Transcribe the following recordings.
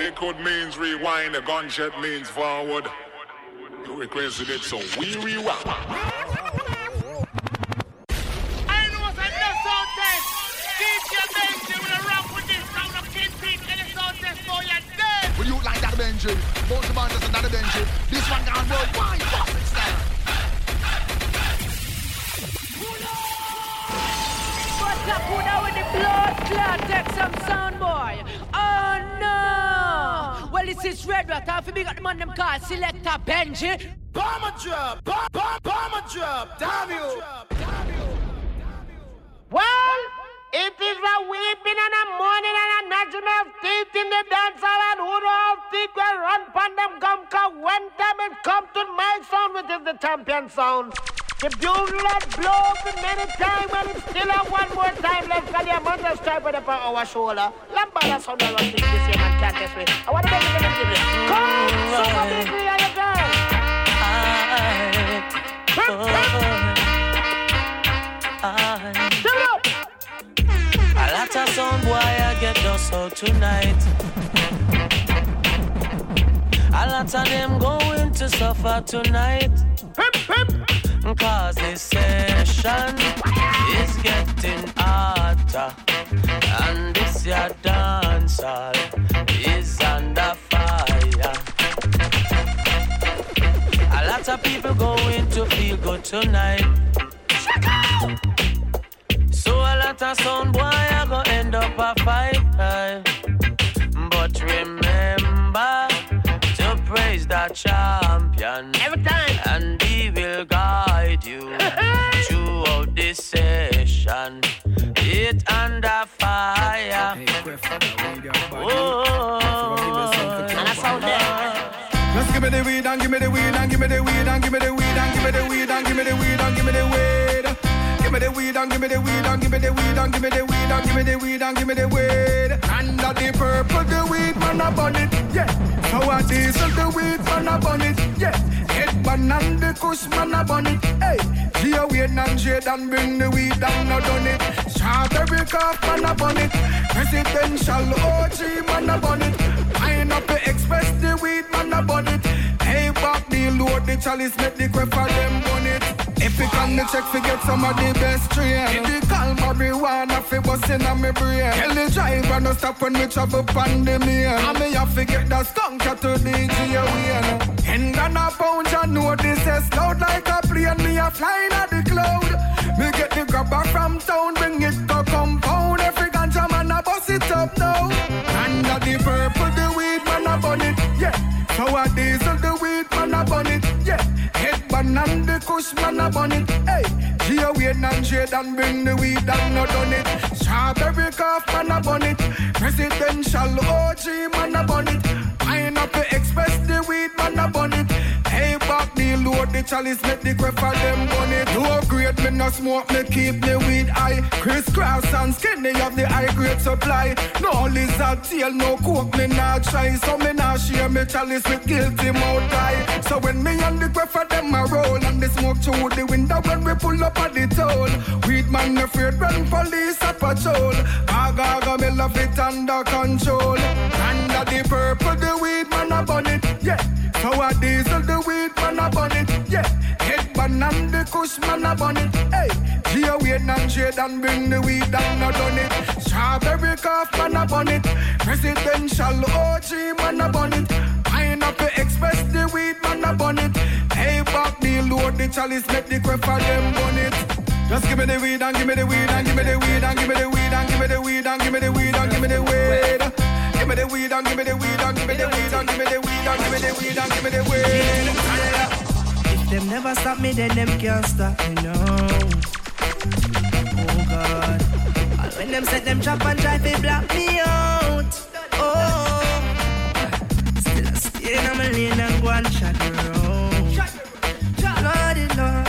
Liquid means rewind, a gunshot means forward. You requested it, so we rewind. I know what's a no sound test. DJ Benji will rock with this round of Kingpin and the sound test for your dead. Will you like that Benji? Both the band and that Benji. This one gone worldwide. Fucking style. What's up, who now with the blood clot? Take some sound, boy. No! Well, is Red Rat. Half big got the man them call Selector Benji. Bomber drop, bomb, bomb, bomber drop, damn you. Well, it is a weeping and a mourning and a gnashing of teeth in the dance hall and who know how teeth will run pan them come cause when time it come to my sound which is the champion sound. The bugle that blows the many times and it's still a one more time left cause the amount of stripe on our shoulder. Lambada sound I was thinking this year can't test me. I want to make it a little Come, super big on your girl. Up. A lot of sound boy I get dust out tonight. A lot of them going to suffer tonight. Cause this session is getting hotter. And this your dance hall is under fire. A lot of people going to feel good tonight. So a lot of sound boy I go end up a fight. But remember to praise the champion. Every time. And guide you throughout this session. It under fire. Oh, And I sound there. Just give me the weed and give me the weed and give me the weed and give me the weed and give me the weed and give me the weed and give me the weed. Give me the weed and give me the weed and give me the weed and give me the weed and give me the weed and give me the weed. Under the purple, the weed man a bun it, yeah. Sour diesel, the weed man a bun it, yeah. Headband and the kush man a bun it, hey. Gia Wayne and Jade and bring the weed down, no done it. Strawberry cough man a bun it. Presidential OG man a bun it. Pineapple Express, the weed man a bun it. Hey, back the load, the chalice make the crap for them bun it. Epic on the check, forget some of the best train. The call marijuana, fi bust in on me brain. Tell the driver no stop when we travel pan the main. And me have to get that skunk to DJ Wayne. And on a pound, you know this is loud like a plane. Me a flying at the cloud. Me get the grabber from town, bring it to compound. Every ganja man a bust it up now. Under the purple, the weed man a bun it, yeah. So a diesel, the weed man a bun it, yeah. Headband and the kush man a bun it, hey. Gia Wayne and Jade and bring the weed down, no done it. Strawberry cough man a bun it. Presidential OG man a bun it. Pineapple Express, the weed man a bun chalice make the crap for them it. Low grade, me no smoke, me keep the weed high. Crisscross and skinny of the high grade supply. No lizard tail, no coke, me not try. So me not share me chalice with guilty mouth guy. So when me and the crap for them a roll and the smoke through the window when we pull up at the toll. Weed man afraid when police a patrol. Aga aga me love it under control. Under the purple, the weed man a bun it, yeah. So I diesel, the weed and the kush man a bun it, hey. Gia Wayne and Jade and bring the weed down, no done it. Strawberry cough man a bun it. Presidential OG man a bun it. Pineapple Express, the weed man a bun it. Hey, back the load, the chalice make the for them bun it. Just give me the weed and give me the weed and give me the weed and give me the weed and give me the weed and give me the weed and give me the weed. Give me the weed and give me the weed and give me the weed and give me the weed and give me the weed and give me the weed. Them never stop me, then them can't stop me, no. Oh God. And when them set them trap and try to block me out. Oh. Still I stay in my lane and go and chat around. Lordy Lord.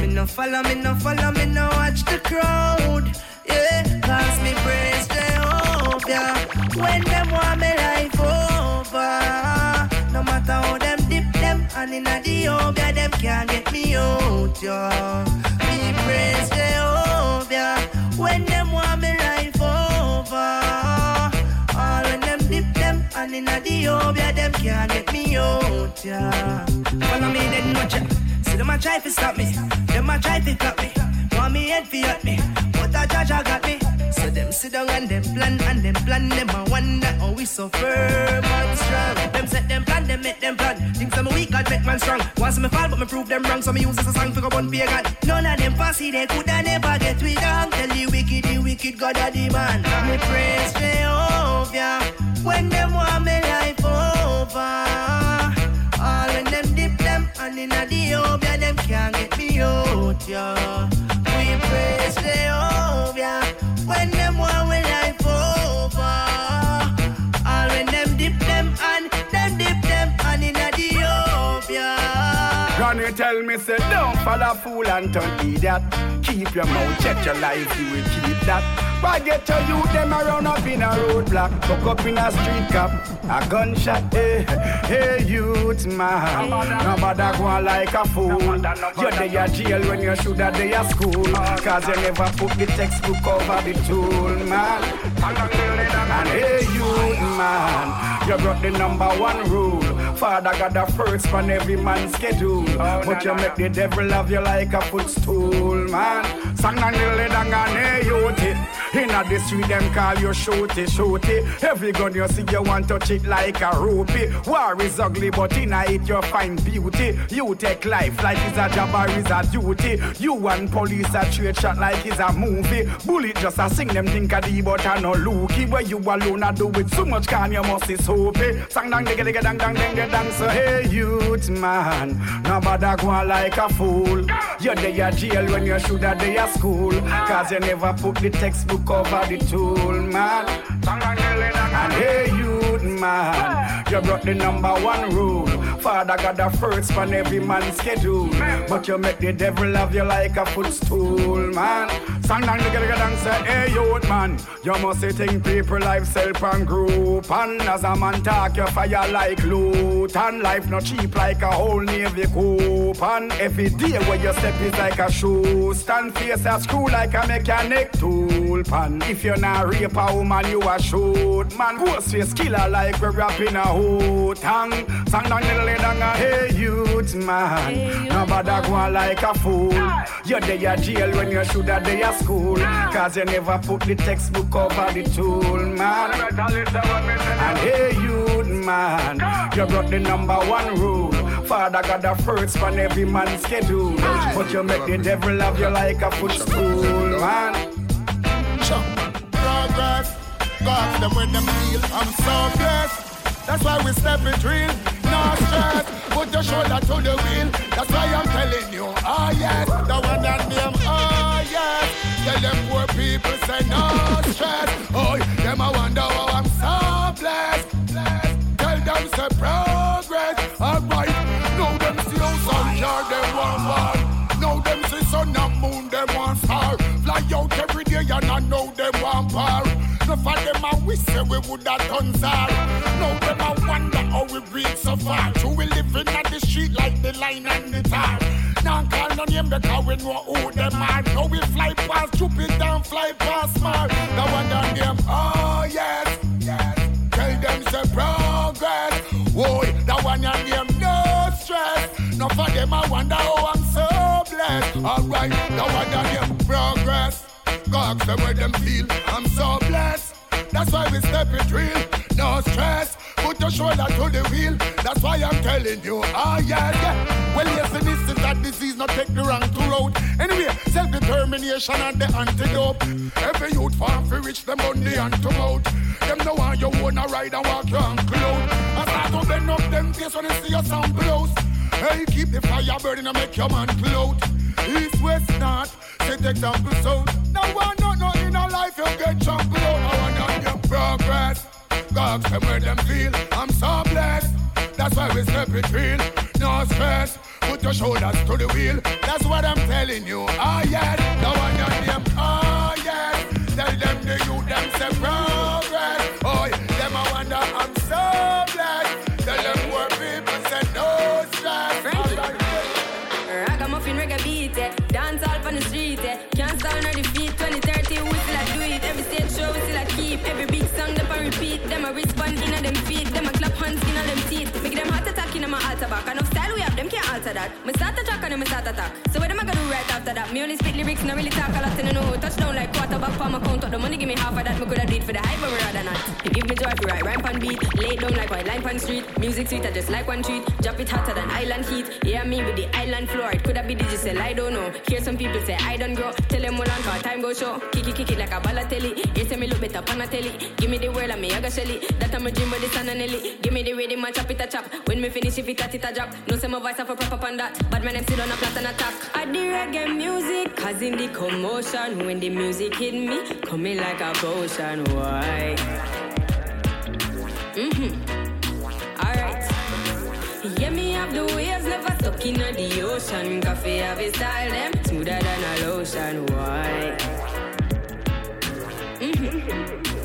Me no follow, me no follow, me no watch the crowd. Yeah, cause me praise Jehovah. When them want and in the yoga, them can't get me out, yo. Me praise Jehovah. When them want me life over. All when them dip them and in the Ethiopia, them can't get me out, yeah. Follow me, then watch ya. See them a try to stop me, them a try to cut me. Me head for hurt me, but a judge a got me. So them sit down and them plan and them plan them a wonder how we so firm and strong. Them set them plan, them make them plan. Things I'm weak, God make man strong. Once me fall, but me prove them wrong. So me use this a song for go on pagan. None of them fussy, they coulda never get we down. Tell the wicked, the wicked God a the man. Me praise Jehovah when them want me life over. All when them dip them and in a the obeah, them can't get Say, don't follow fool and turn idiot. Keep your mouth, shut, your life, you will keep that. Why get to you, them around up in a roadblock, fuck up in a street cop, a gunshot, hey, hey, youth man. Nobody go on like a fool. You're there at jail when you should have day at school. Cause you never put the textbook over the tool, man. And hey, youth man, you broke the number one rule. Father got the first on every man's schedule. but you make the devil love you like a footstool, man. Sang and the dang and youth. Inna the street, them call you shooty, shooty. Every gun you see, you want to cheat like a rupee. War is ugly, but inna it you find beauty. You take life like it's a job or it's a duty. You want police a trade shot like it's a movie. Bullet just a sing them think a D, but I no looky. Where you alone a do it so much can you must be soapy. Sang dang digga digga dang dang dang dang dang. So hey youth man, nobody go like a fool. You're there jail when you should have day at school. Cause you never put the textbook over the tool, man. Man, you broke the number one rule. Father got the first on every man's schedule. But you make the devil love you like a footstool, man. Sang down the girl and say, hey, youth, man, you must think people life self and group. And as a man talk, you fire like loot. And life not cheap like a whole navy coop. And every day where you step is like a shoe. Stand face a screw like a mechanic tool pan. If you're not rape a woman, you a shoot. Man, ghost face killer like we rap in a hoot. Hang, sang down the lid and a hey youth man. Hey, Nobody go on like a fool. You're there at jail when you should have day at school. Cause you never put the textbook over the tool, man. And hey youth man, you broke the number one rule. Father got the first on every man's schedule. But you make the devil love you like a footstool, man. Got them when them feel I'm so blessed. That's why we step it real, no stress. Put your shoulder to the wheel. That's why I'm telling you, oh yes, the one that name, oh yes. Tell them poor people say no stress. Oh, them I wonder how I'm so blessed. blessed. Tell them say progress, alright. Now them see how sun jar them one bar. Now them see sun and moon them one star. Fly out every day and I know them one par. Enough of them a wish say we would have done czar. Now them a wonder how we reach so far. True we living on the street like the line and the tar. Now call no name because we know who them are. Now we fly past Jupiter and fly past Mars. The one down them, oh yes, yes. Tell them say progress. Whoa, that one and them no stress. Now for them I wonder how I'm so blessed. Alright, that one and them. Go ask them where them feel. I'm so blessed. That's why we step it real. No stress. Put your shoulder to the wheel. That's why I'm telling you. Ah, yeah, yeah. Well, yes, and this is that disease, not take the wrong to road. Anyway, self determination and the antidote. Every youth farm for reach them on the antidote. Them know why you wanna ride and walk your ankle out. I start to bend up them face when you see your sound close. Hey, keep the fire burning and make your man float. East, west, north, set example south. No one, no, no, in our life you get trampled out. I want your progress. God, them where them feel. I'm so blessed. That's why we step it real. No stress. Put your shoulders to the wheel. That's what I'm telling you. Ah, oh, yes. No one your name. Ah, oh, yes. Tell them the youth, them say that. Me start talk and then me start talk. So what am I gonna do right after that? Me only speak lyrics, not really talk a lot, and I know touchdown like quarterback for my count. Up the money, give me half of that. Me coulda did for the hype, but rather not. You give me joy for right rhyme pan beat, lay down like white line pan street. Music sweet, I just like one treat. Drop it hotter than island heat. Yeah, me with the island floor. It coulda be digital, I don't know. Hear some people say I don't grow. Tell them well on for time go show. Kick it, kick it like a Balotelli. You say me look better on a telly. Give me the world and me I got shelly. That I'm a dream with the sun and. Give me the rhythm and chop it a chop. When me finish if it a a drop. No say my voice have a proper that. But my name still on a flat and attack. I the reggae music, causing the commotion. When the music hit me, coming like a potion. Why? Mm-hmm. Alright. Yeah, me have the waves, never stuck in the ocean. Koffee have a style, them smoother than a lotion. Why? Mm-hmm.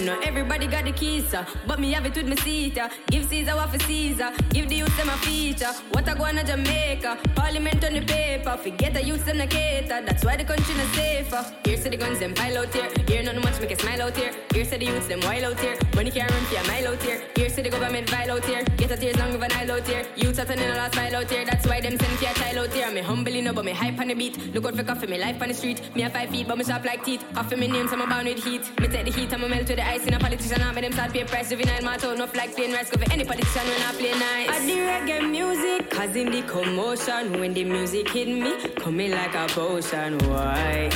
I know everybody got the keys, uh, but me have it with me seater. Give Caesar what for Caesar, give the youth them a feature. What I go on to Jamaica, Parliament on the paper. Forget the youth them the cater, that's why the country not safer. Here's to the guns them pile out here, here nothing much make a smile out here. Here's to the youths them wild out here, money can't run for a mile out here. Here's to the government vile out here, get a tears long of an aisle out here. Youths are turning a last mile out here, that's why them send for a child out here. Me humbly no, but me hype on the beat. Look out for Koffee, me life on the street. Me a five feet, but me sharp like teeth. Koffee me name, so I'm bound with heat. Me take the heat, I'm a melt with the ice in a politician. I'm them start pay price. Juvenile my out, no flag plain rice. Go for any politician when I play nice. I the reggae music, causing the commotion. When the music hit me, coming like a potion. Why?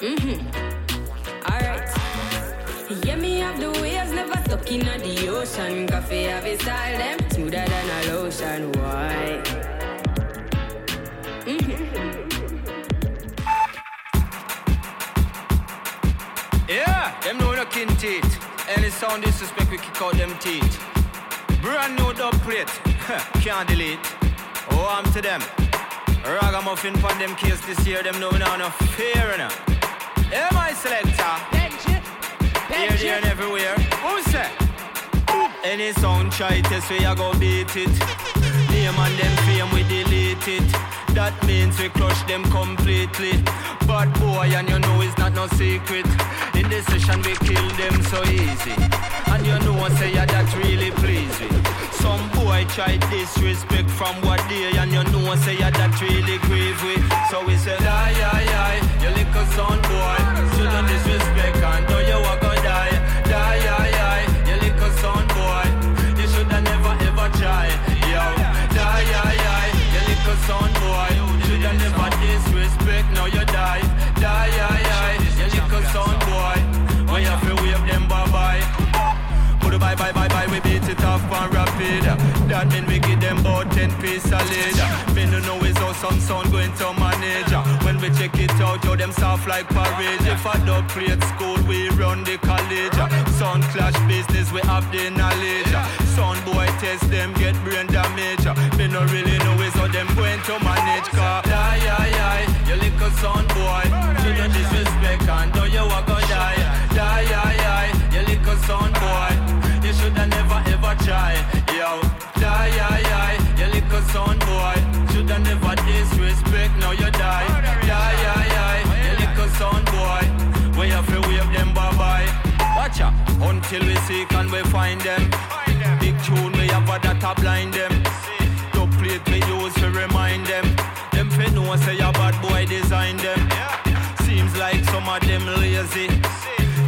Mm-hmm. Alright. Yeah, me have the waves, never stuck in the ocean. Koffee have a style, them smoother than a lotion. Why? Them know no kin teeth. Any sound disrespect, we kick out them teeth. Brand new dub plate, can't delete. Oh, I'm to them. Ragamuffin pon them case this year, them know now no fear enough. Yeah, my selector. Here, there, and everywhere. Who say? Any sound try test, we a go beat it. Name and them fame, we delete it. That means we crush them completely. Bad boy, and you know it's not no secret. In this session, we kill them so easy. And you know, I say yeah, that really please me. Some boy try disrespect from what day, and you know, I say yeah, that really grieve we. So we say, die, die, die, you little son boy. Shouldn't disrespect, bye bye bye bye, we beat it off and rapid. That mean we give them about 10 piece solid. Me no know is how some sound going to manage. When we check it out, yo, them soft like porridge. If I dub plate school, we run the college. Sound clash business, we have the knowledge. Sound boy test them, get brain damage. Me no really know is how them going to manage. Car, die, die, die, you little sound boy. Until we seek and we find them. Big tune we have a that blind them. Top plate we use to remind them. Them fi know say a bad boy design them. Seems like some of them lazy.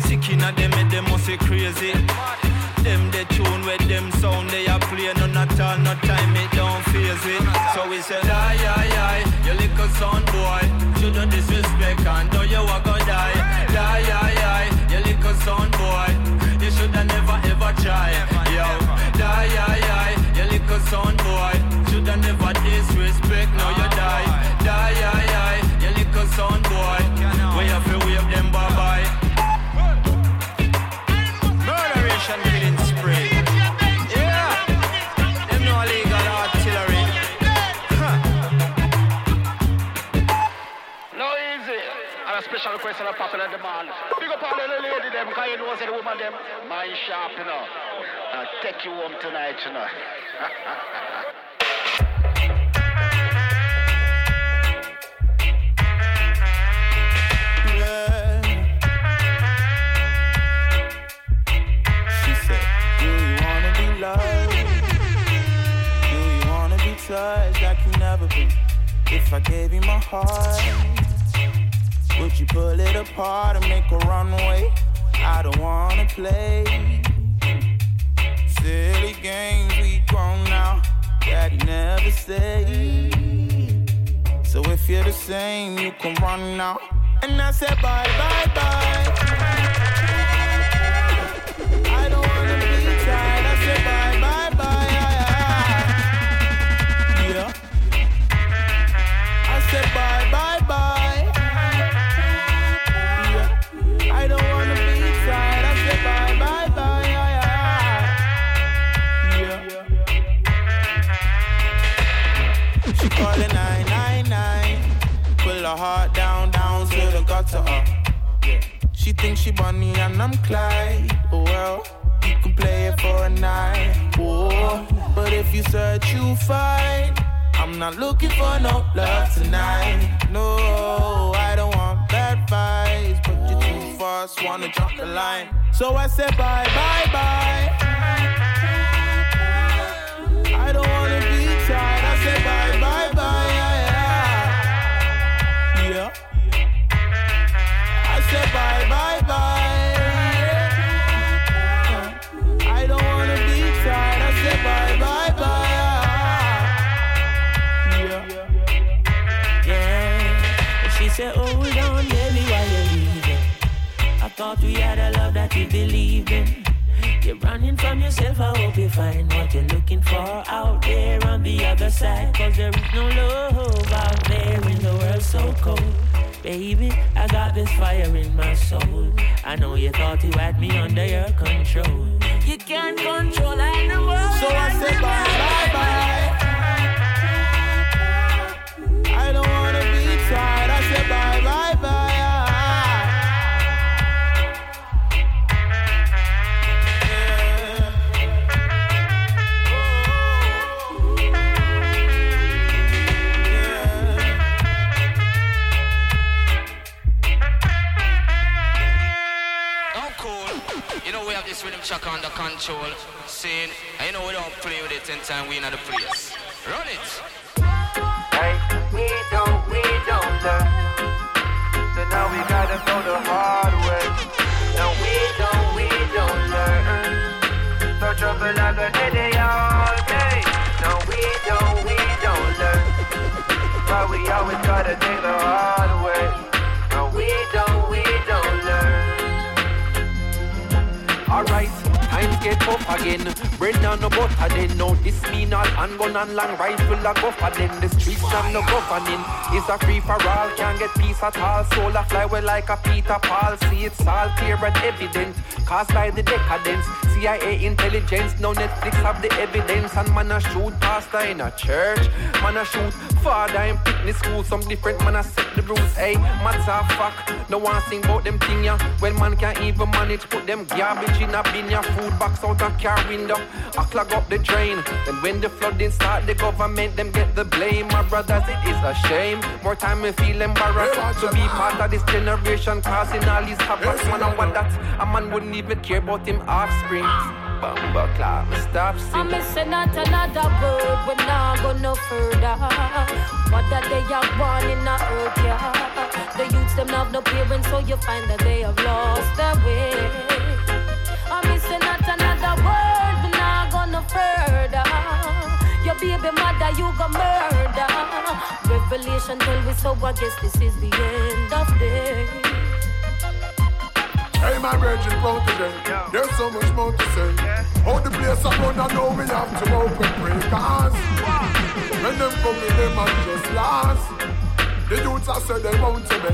Sick inna them, make them must be crazy. Them the tune with them sound they are play none at all, no time it don't phase it. So we say die, die, die, you little son boy. Shouldn't disrespect and know you are gonna die. Die, die, die, you little son boy. Try. Yo, die, die, die, you little son boy. Shoulda never disrespect, now you die. Die, die, die, you little son boy. We have to wave them bye bye. Murderation killing spree. Yeah, them no illegal artillery. No easy. And a special request a popular demand them, because you know, say the woman them, mind sharp, you know. I'll take you home tonight, you know. Touch like you never be. If I gave you my heart, would you pull it apart and make a runway? I don't wanna play. Silly games, we grown now. Daddy never stayed. So if you're the same, you can run now. And I said bye, bye, bye. To. Uh. She thinks she Bonnie and I'm Clyde. Oh, well, you can play it for a night. Oh, but if you search, you find. I'm not looking for no love tonight. No, I don't want bad vibes, but you're too fast, wanna jump the line. So I said bye, bye, bye. Thought we had a love that we believe in. You're running from yourself, I hope you find what you're looking for out there on the other side. Cause there is no love out there in the world so cold. Baby, I got this fire in my soul. I know you thought you had me under your control. You can't control animals. So I say bye, bye, bye. Under control. Saying, I know we don't play with it in time we in the place. Run it. Hey, we don't, we don't learn. So now we gotta go the hard way. No, we don't, we don't learn. So trouble like a day all day. No, we don't, we don't learn. But we always gotta take the hard way. No, we don't, we don't learn. Alright, times get tough again. Brendan no butter then. No, this mean all handgun and long rifle a go then. The streets have no governing. It's a free for all, can't get peace at all. Soul a fly well like a Peter Paul. See it's all clear and evident. Caused by the decadence. CIA intelligence, no Netflix have the evidence. And man a shoot pastor in a church. Man a shoot father in fitness school. Some different man a set the rules. Hey, matter of fact, no one sing about them thing ya. Well man can't even manage put them garbage in a bin ya. Food box out a car window. I clog up the drain. Then when the flooding start, the government them get the blame. My brothers, it is a shame. More time we feel embarrassed to be part of this generation causing all these havoc. Man, I want that a man wouldn't even care about him offspring. Bumba clap, stop singing. I'm missing not another word, We're not go no further. What that they are born in the earth, yeah. The youths them have no parents, so you find that they have lost their way. Further. Your baby mother, you go murder. Revelation tell me so, I guess this is the end of day. Hey, my virgin proud today. There's so much more to say. How the place I run, I know we have to open breakers. When them come in, them and just last. The youths I said they want to be.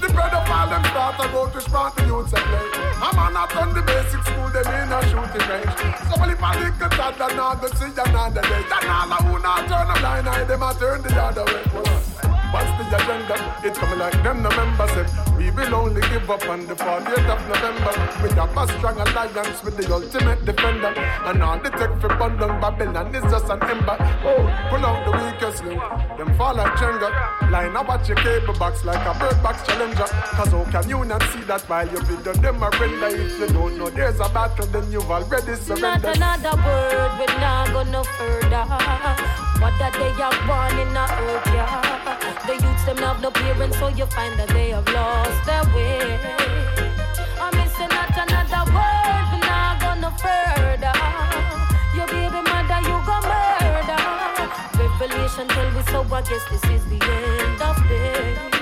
The brother fall them start to go to spot the youths a play. A man not on the basic school, them in a shooting range. So well if I lick a tad, then I go see another day. Then all who not turn a blind eye, them a turn the other way. What's the agenda? It's coming like them November said. We will only give up on the 40th of November. We have a strong alliance with the ultimate defender. And all the tech for Bundle Babylon is just an ember. Oh, pull out the weakest link. Them fall like Jenga. Line up at your cable box like a bird box challenger. Cause how can you not see that while you video them a render? If you don't know there's a battle, then you've already surrendered. Not another word, we're not gonna further. What that they are born in a earth, yeah. The youths them have no parents, so you find that they have lost their way. I'm missing out another word, but not gonna further. Your baby mother, you go murder. Revelation tell me so, I guess this is the end of day.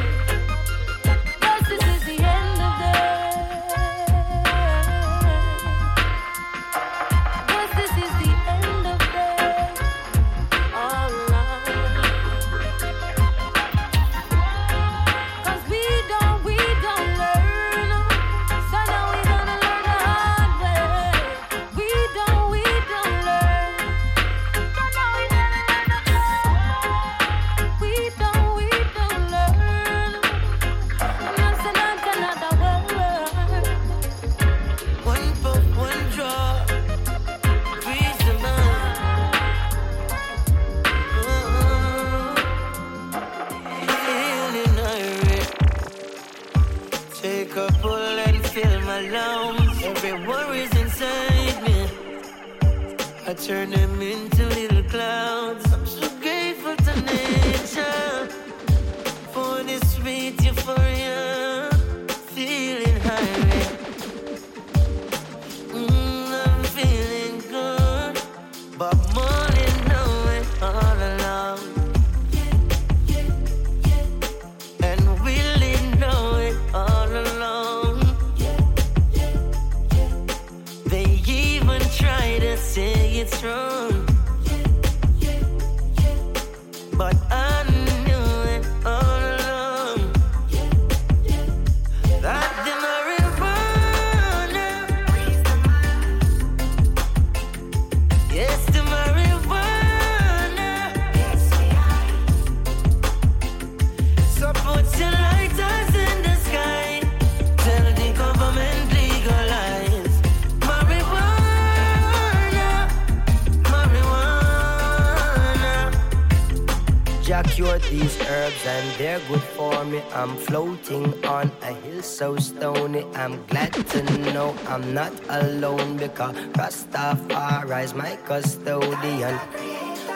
Not alone because Rastafari is my custodian.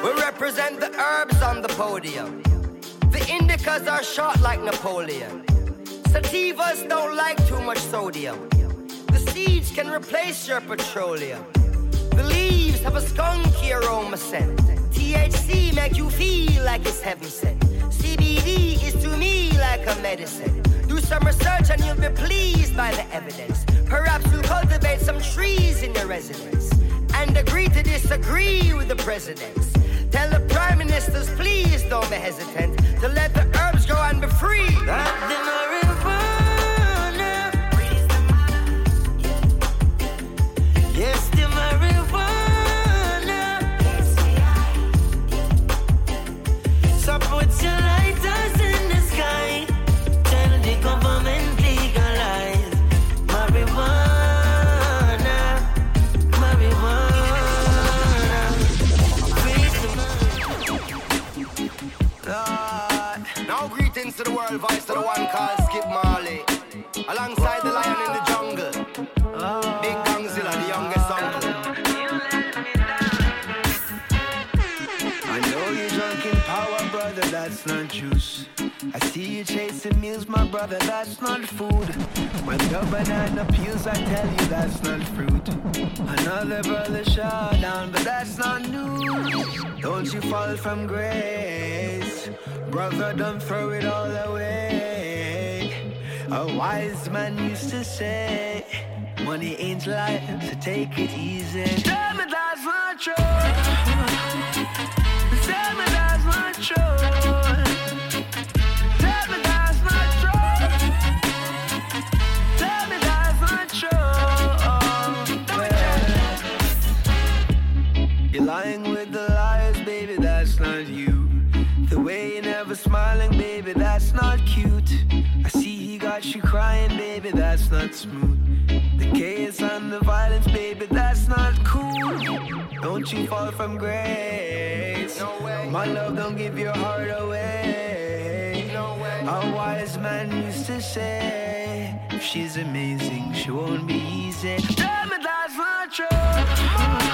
We represent the herbs on the podium. The indicas are short like Napoleon. Sativas don't like too much sodium. The seeds can replace your petroleum. The leaves have a skunky aroma scent. THC make you feel like it's heaven sent. CBD is to me like a medicine. Some research and you'll be pleased by the evidence. Perhaps you'll cultivate some trees in your residence and agree to disagree with the presidents. Tell the prime ministers, please don't be hesitant to let the herbs go and be free. Voice to the one called Skip Marley. Alongside the my brother, that's not food. When the banana peels, I tell you that's not fruit. Another brother shot down, but that's not news. Don't you fall from grace. Brother, don't throw it all away. A wise man used to say, Money ain't life, so take it easy. Tell me that's not true. Not smooth. The chaos and the violence, baby, that's not cool. Don't you fall from grace. No way. My love, don't give your heart away. No way. A wise man used to say, if she's amazing, she won't be easy. Tell me that's not true. Tell me that's not true.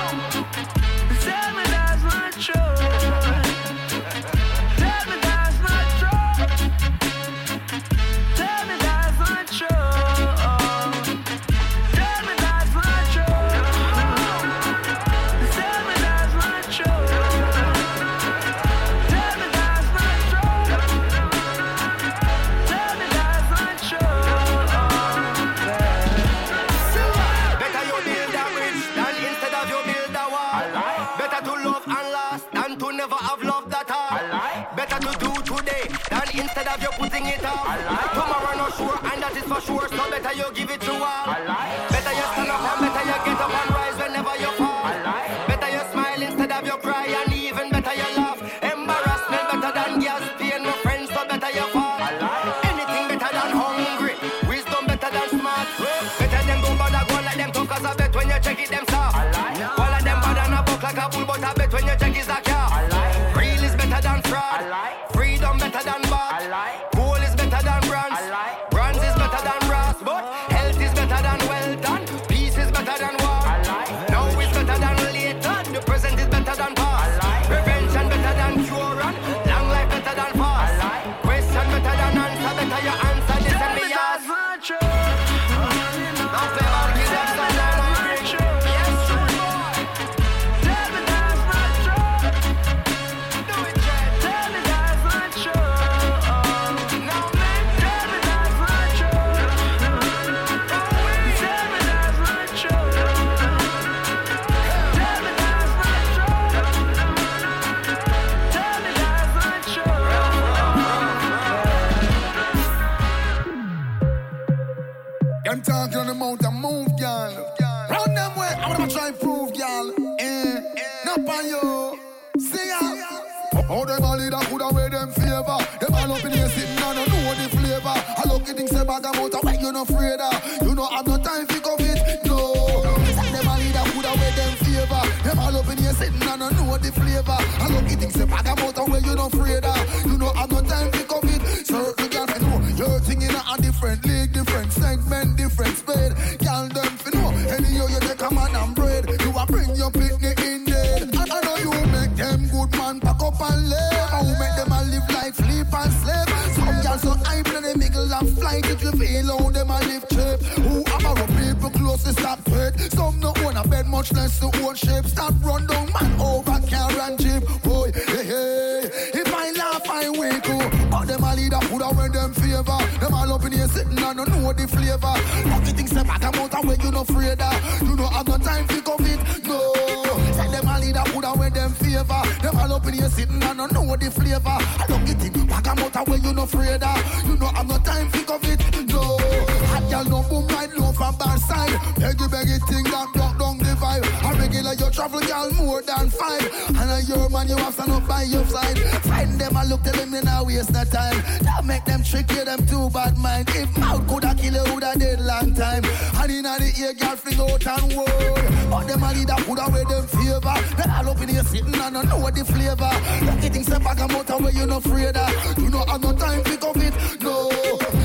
And a your man you have stand up by your side. Find them and look tell them they not waste no time. Don't make them trick you them too bad mind. If mouth coulda kill you woulda dead long time. And inna the ear girl fling out and word. But them a leader coulda wear them favor. They all up in here sitting and don't know what the flavor. Lucky things say back I'm out where you no afraid of. You know have no time for COVID. No.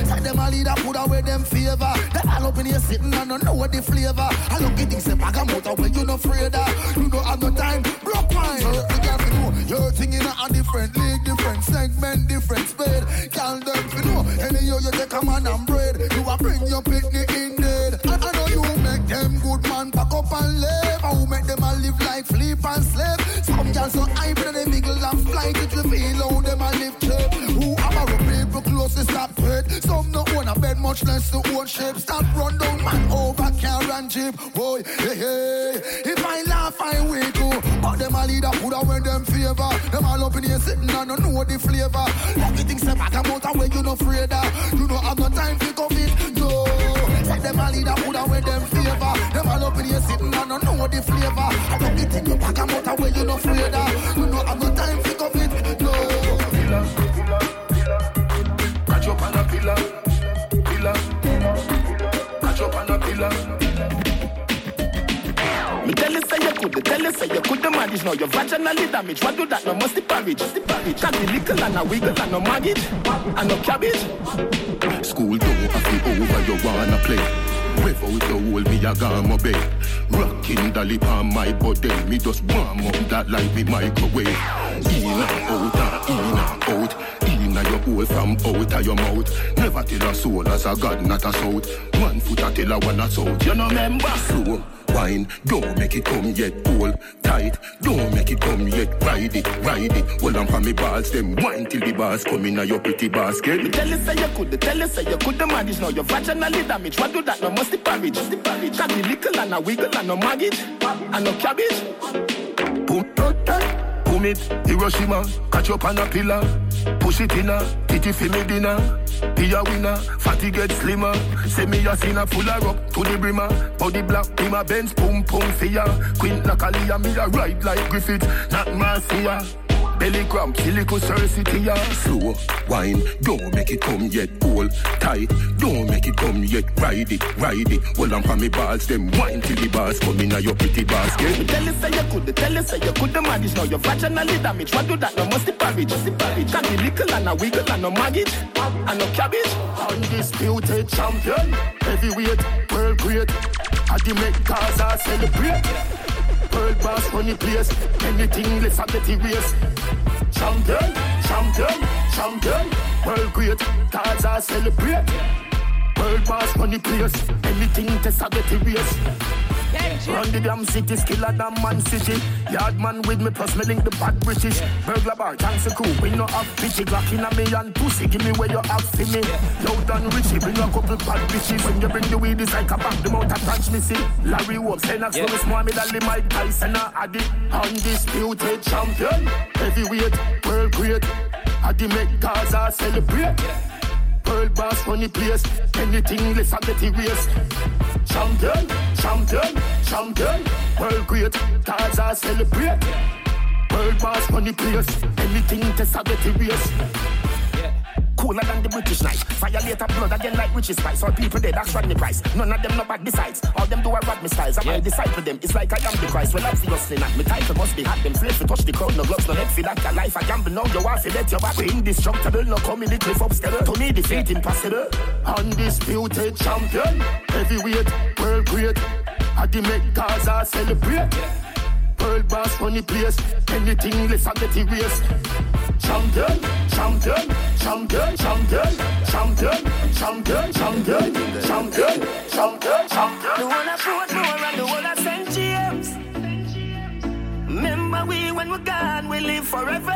Say them a leader coulda wear them favor. They all up in here sitting and don't know what the flavor. I lucky things say back I'm out where you no afraid of. You know have no time. Broke wine. Your thing in a different league, different segment, different speed. Can't them to know. Any you you take a man and bread. You a bring your picnic in dead. I, I know you make them good man pack up and live. I make them a live like sleep and slave. Some girls so hype in the middle and flight. It will feel how them a live cheap. A to stop it. Some no own a bed, much less to own shape. Stop run down man over car and jeep. Boy, hey, hey. If I laugh, I wake up. But them a leader coulda wear them favor. Them all up in here sitting and don't know the flavor. Lucky things say back I'm out where you no afraid of. You know have no time for COVID. No. Say them a leader coulda wear them favor. Them all up in here sitting and don't know the flavor. Things say back I'm out where you no afraid of. You could, tell you say you could manage. Now your vaginally damaged. What do that? No must the porridge. the porridge. Got the little and a wiggle and no maggot and no cabbage. School don't have to over, you wanna play. Without the hole, me a my bed. Rocking the lip on my body. Me just warm up that like me microwave. In and out, in and out. In and your hole from out of your mouth. Never tell a soul as a god, not a south. One foot a tell a one a south. You know remember? Slow wine, don't make it come yet. Hold tight, don't make it come yet. Ride it, ride it. Hold on for me balls, them wine till the bars come in a your pretty basket. Me tell you say you could, tell you say you could manage. Now your vaginally damaged. What do that? No must the porridge. The porridge. Got the little and a wiggle and no maggot and no cabbage. Boom, boom it, Hiroshima, catch up on a pillar. Push it in a, titty me dinner. Be a winner, fatty get slimmer. Say me a sinner full of rock to the brimmer. Body black, be my Benz, pum pum for ya. Queen Nakalia, me a ride like Griffith, not Marcia. Belly cramp, silico Cersei, ya. Slow, wine, don't make it come yet. Hold tight, don't make it come yet. Ride it, ride it. On for me balls, them wine till the bars come in your pretty basket. Tell you say you could, tell you say you could manage. Now you're vaginally damaged. What do that? No must porridge, must porridge. Can be little and a wiggle and no maggot and no cabbage. Undisputed champion, heavyweight, world great. I the make Gaza celebrate. World boss funny place. Anything less I get erased. Champion, champion, champion. World great, cards are celebrate. World boss money place. Anything test I get erased. Run the damn city, skiller than man city. Yard man with me, plus me link the bad British. Burglar bar, cancer crew, we no have bitchy. Glock in a me and pussy, give me where you have for me. Loud and richy, bring a couple bad bitches. When you bring the weed, it's like a back, the mouth touch me see. Larry Wolf, Senax, yeah. Lewis Mohammed Ali, Mike Tyson, a Addy. Undisputed champion, heavyweight, world great. I Addy make Gaza celebrate. World boss run the place. Anything less than the waste. Champion, champion, champion. World great, Gaza celebrate. World boss run the place. Anything less than the waste. Cooler than the British knife. Violate blood again like witches spice. All people dead, that's right, the price. None of them no bad besides. All them do a rob me styles. I yeah. might disciple them. It's like I am the Christ. Well, obviously not. Me title must be hot. Them slave to touch the crowd. No gloves, no head for that. Life I gamble now. You want to let your back. We indestructible. No come in the cliff upstairs. To me, defeat impossible. Undisputed champion. Heavyweight, world great. I the make Gaza celebrate. World boss funny place. Anything less I get erased. Champion, champion, champion, champion, champion, champion, champion, champion, champion, champion. The one I put more and the one I St. James. Remember we when we're gone, we live forever.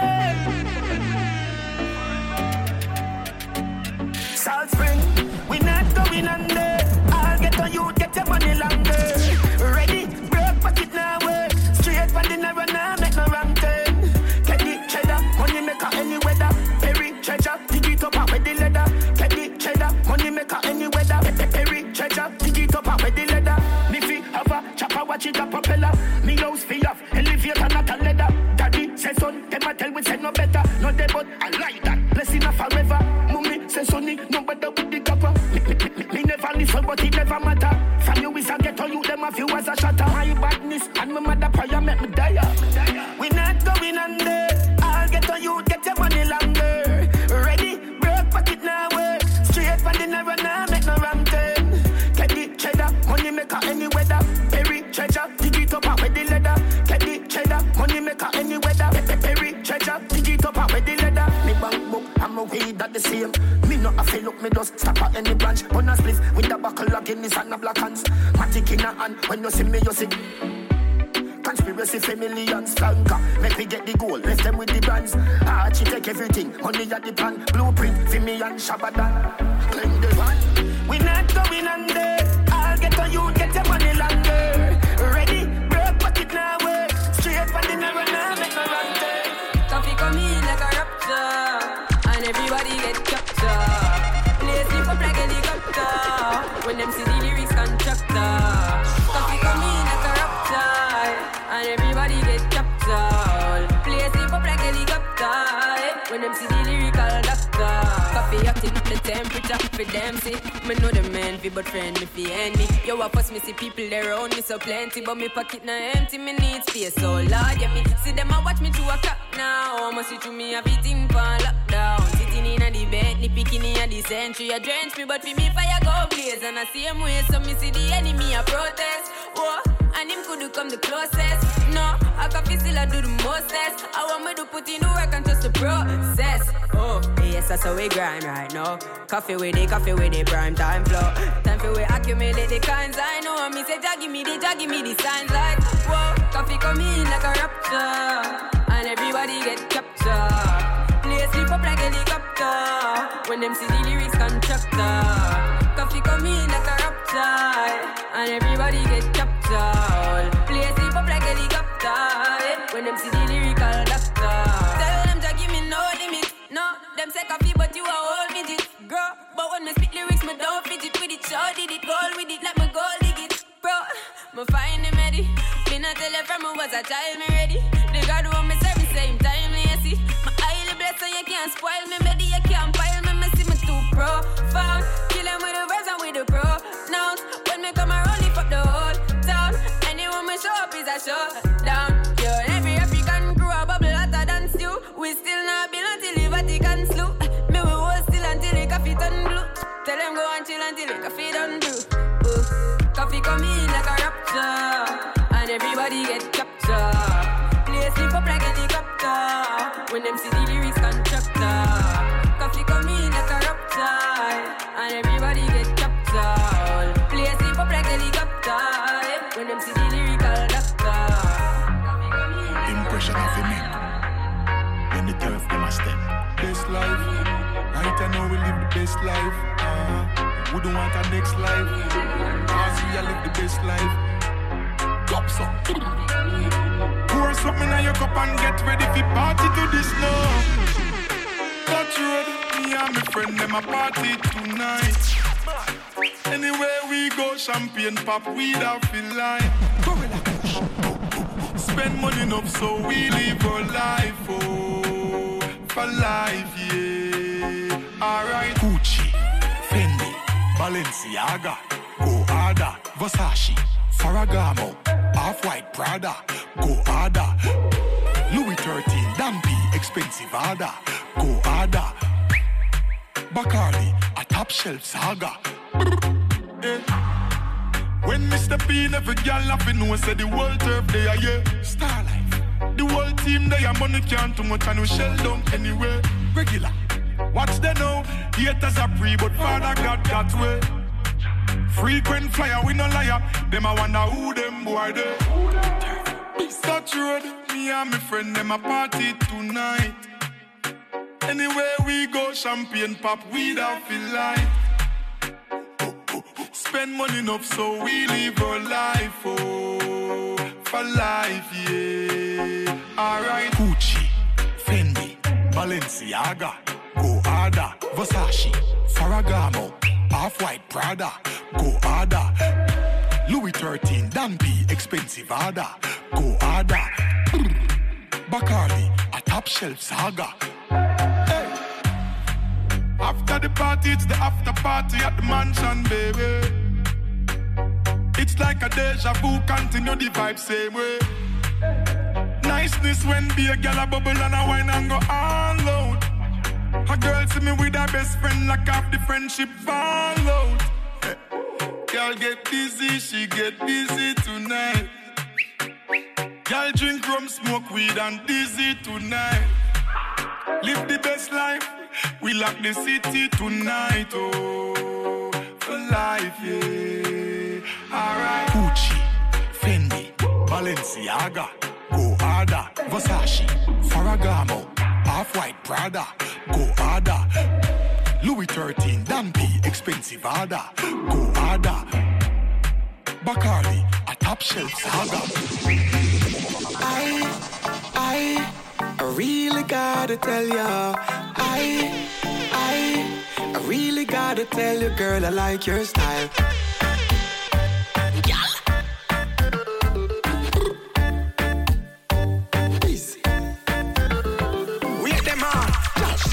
Salt Spring, we not going under. Watch it a propeller. Me house fi off, elevator not a leather. Daddy say son, them a tell we say no better. No they but I like that, blessing forever. Mummy say sonny, no better with the copper. Me, never listen, but it never matter. From you is a ghetto, you them a few as a shatter. My badness and my mother prayer make me die. I'm weed that the same. Me not a feel up, me just stop at any branch. On a spliff with the buckle of Guinness and a black hands. Matic in a hand, when you see me, you see. Conspiracy for millions flanker. Make we get the goal, left them with the brands. Archie take everything, money at the plan. Blueprint for me and Shabadan. Claim the van. We not going under. Them see. Me know the man fi but friend me fi any. Yo, I first me see people there around me so plenty, but me pocket now empty. Me need space, so Lord, yeah me see them a watch me to a clock now. I'ma see through me everything for lockdown. Sitting in a the ni picking in a the century. A drench me, but for me fire go blaze and I see same way. So me see the enemy a protest. Whoa. And him could come the closest. No, I can feel still I do the mostest. I want me to put in the work and trust the process. Oh, yes, that's how we grind right now. Koffee with it, Koffee with it, prime time flow. Time for we accumulate the kinds I know. Me say, Jah give me the, Jah give me the signs like, whoa. Koffee come in like a rapture. And everybody get captured. Play sleep up like helicopter. When them see the lyrics constructor. Koffee come in like a rapture. And everybody get captured down. Blaze it up like helicopter. Eh? When them see the lyrical doctor. Tell them to give me no limit. No, them say Koffee, but you are all midget. Girl, but when me spit lyrics, me don't fidget with it. show did it, goal with it, like me goal dig it. Bro, me find him ready. Me not tell her from me was a child, me ready. The God who me service, same time, me see. My highly blessed, so you can't spoil me. When them see the lyrics constructor. Koffee come in like a rapture, and everybody get captured. Play sleep up like a helicopter when them see the lyrical doctor. Impression of a man. When the turf them a step. Best life. Right I know we live the best life. Uh, we don't want our next life. Cause we a live the best life. Cups up. Pour something in your cup and get ready for party to this now. Touch road, me and my friend them a party tonight. Anywhere we go, champagne pop, we da feel like. Spend money enough so we live our life, oh, for life, yeah. Alright. Gucci, Fendi, Balenciaga, Go Ada, Versace, Ferragamo, Off-White Prada, Go Ada, Louis 13, Dampy, expensive Ada, Go Ada, Bacardi, a top shelf saga. Eh. When Mr. P every girl laughing, know say the world turf they are yeah. Star. The whole team they are money can't too much and we shell down anyway. Regular. Watch them now. Haters are free, but Father God that way. Frequent flyer, we no liar. Them I wonder who them boy they. Such road, me and my friend them a party tonight. Anywhere we go, champagne pop, we don't feel like. Spend money enough so we live our life, oh, for life, yeah. Alright. Gucci, Fendi, Balenciaga, Go Ada, Versace, Ferragamo, Off-White Prada, Go Ada, Louis 13, Dampy, expensive Ada, Go Ada, Bacardi, a top shelf saga. After the party, it's the after party at the mansion, baby. It's like a deja vu, continue the vibe same way. Niceness when be a gal a bubble and a wine and go all out. A girl see me with her best friend, like half the friendship fall out. Girl get busy, she get busy tonight. Girl drink rum, smoke weed and dizzy tonight. Live the best life, we lock the city tonight, oh, for life, yeah. Alright. Gucci, Fendi, Balenciaga, Go Versace, Ferragamo, Off-White Prada, Go Ada, Louis 13, Dampy, expensive Ada, Go Ada, Bacardi, a top shelf saga. I, I, I really gotta tell ya. I, I, I really gotta tell you, girl, I like your style.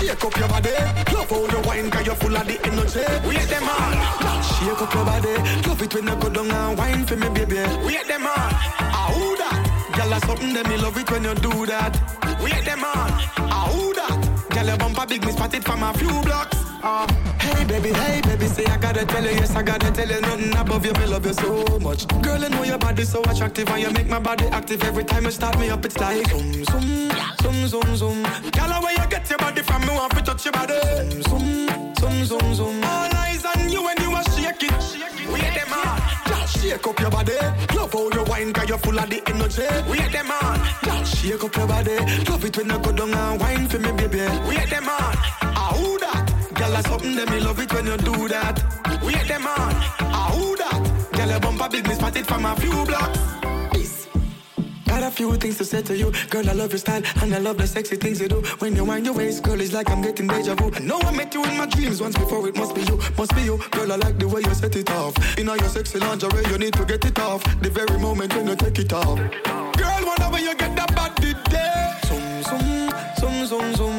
Shake up your body. Love how you wine, cause you're full of the energy. Wait them on, shake up your body. Love it when you go down and wine for me, baby. Wait them on, ah who that? Girl, that's something that me love it when you do that. Wait them on, ah who that? Girl, your bumper big, me spotted from a few blocks. Uh, hey baby, hey baby, say I gotta tell you, yes I gotta tell you, nothing above you, me love you so much. Girl, I know your body so attractive and you make my body active every time you start me up. It's like zoom, zoom, zoom, zoom, zoom. Girl, where you get your body from, me want to touch your body. Zoom, zoom, zoom, zoom. zoom. All eyes on you when you are shaking. Wait them on, just shake up your body. Love how you wine, cause you're full of the energy. Wait them on, just shake up your body. Love it when you go down and wine for me, baby. Wait them on, ah who that? Girl, that's something that me love it when you do that. We Wait them on, ah who that? Girl, your bumper big, me spotted from a few blocks. Got a few things to say to you. Girl, I love your style and I love the sexy things you do. When you wind your waist, girl, it's like I'm getting deja vu. I know I met you in my dreams once before, it must be you, must be you. Girl, I like the way you set it off. In all your sexy lingerie, you need to get it off. The very moment when you take it off. Girl, whenever you get that body there. Zoom, zoom, zoom, zoom, zoom.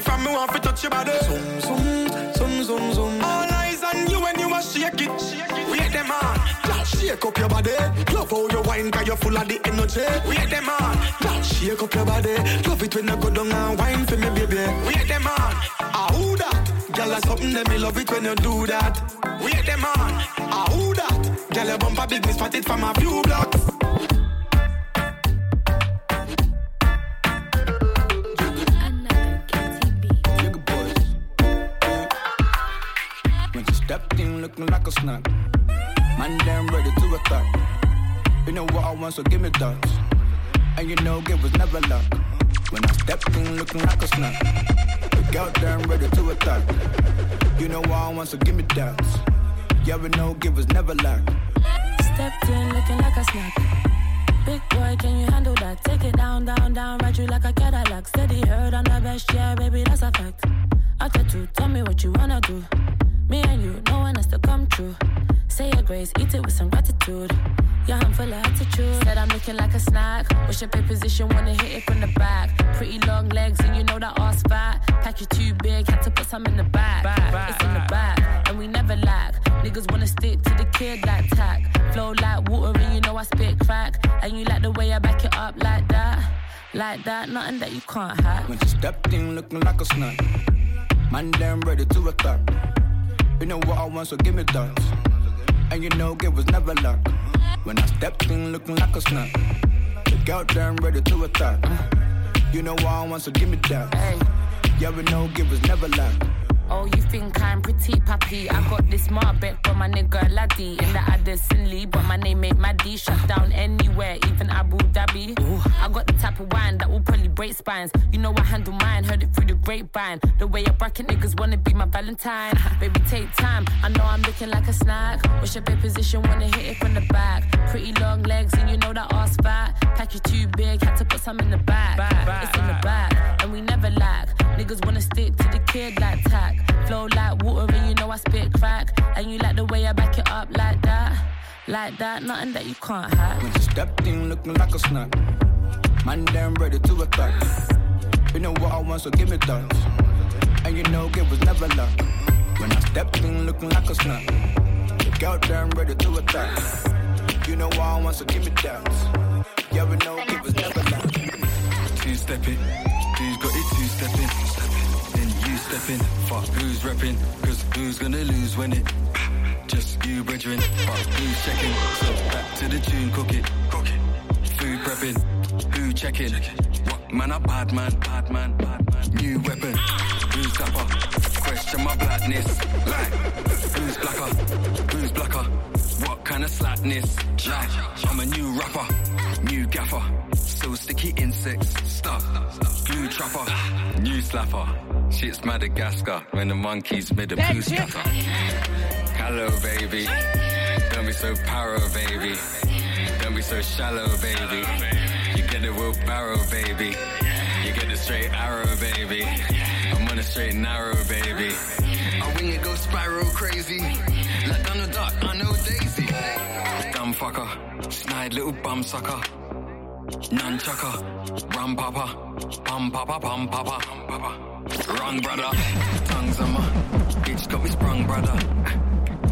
Body from, me want to touch your body. Zoom, zoom, zoom, zoom, zoom. All eyes on you when you a shake it. Wait them on. Shake up your body. Love how you wine, cause you're full of the energy. Wait them on. Shake up your body. Love it when you go down and wine for me, baby. Wait them on. Ah, who that? Girl, that's something that me love it when you do that. Wait them on. Ah, who that? Girl, your bumper big, me spot it from a few blocks. Stepped in looking like a snack. Man, damn ready to attack. You know what I want, so give me that. And you know, it was never luck. When I stepped in looking like a snack. Girl damn ready to attack. You know what I want, so give me that. Yeah, we know, give was never lack. Stepped in looking like a snack. Big boy, can you handle that? Take it down, down, down, ride you like a Cadillac. Steady heard on the best, yeah, baby, that's a fact. After two, tell me what you wanna do. Me and you, no one has to come true. Say your grace, eat it with some gratitude. Yeah, I'm full of attitude. Said I'm looking like a snack. Wish up in position, wanna hit it from the back. Pretty long legs, and you know that ass fat. Pack you too big, had to put some in the back. It's in the back, and we never lack. Niggas wanna stick to the kid like tack. Flow like water, and you know I spit crack. And you like the way I back it up like that. Like that, nothing that you can't hack. When she stepped in looking like a snack. Man, damn ready to attack. You know what I want, so give me that. And you know it was never luck. When I stepped in looking like a snack. The girl damn ready to attack. You know what I want, so give me that. Yeah, we know it was never luck. Oh, you think I'm pretty puppy? I got this Marbeck from my nigga Laddie in the Addison Lee, but my name ain't Maddie. Shut down anywhere, even Abu Dhabi. Ooh. I got the type of wine that will probably break spines. You know I handle mine, heard it through the grapevine. The way I bracket niggas wanna be my Valentine. Baby, take time. I know I'm looking like a snack. Wish your big position, wanna hit it from the back. Pretty long legs, and you know that ass fat. Pack you too big, had to put some in the back. It's in the back, and we never lack. Niggas wanna stick to the kid like tack. Flow like water, and you know I spit crack. And you like the way I back it up like that. Like that, nothing that you can't hack. When she stepped in looking like a snack. Man, damn ready to attack. You know what I want, so give me that. And you know it was never luck. When I stepped in looking like a snack. The girl damn ready to attack. You know what I want, so give me that. Yeah, we know it was never luck. Two stepping, who's got it two stepping? Then you stepping, fuck who's repping? Cause who's gonna lose when it? Just you, brethren, fuck who's checking? So back to the tune, cook it, cook it. Food prepping, who checking? What man, a bad man, bad man, bad man. New weapon, who's dapper? Question my blackness, like who's blacker? Who's blacker? What kind of slackness? Like I'm a new rapper, new gaffer. So sticky insects, stuff, glue trapper, new slapper. Shit's Madagascar when the monkeys made a poo scatter. Hello, baby. Don't be so paro, baby. Don't be so shallow, baby. You get the wheelbarrow, baby. You get the straight arrow, baby. I'm on a straight narrow, baby. I wing it, go spiral crazy. Like the dark, I know Daisy. Dumb fucker, snide little bum sucker. Nunchucker, rum papa, pum papa, pum papa. Wrong brother, tongues on my bitch got me sprung, brother.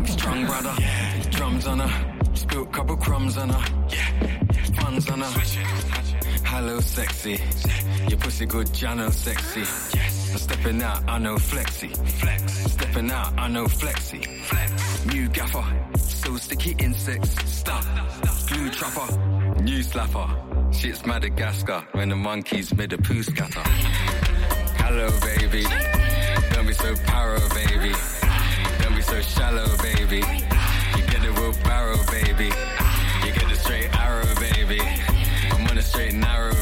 Strong brother, drums on her, spilt couple crumbs on her, funds on her. Hello, sexy, your pussy good, Jano sexy. I'm stepping out, I know flexy. Flex. Stepping out, I know flexy. Flex. New gaffer, so sticky insects. Stop. Glue trapper, new slapper. Shit's Madagascar when the monkeys made a poo scatter. Hello, baby. Don't be so paro, baby. Don't be so shallow, baby. You get the wheelbarrow, baby. You get the straight arrow, baby. I'm on a straight narrow,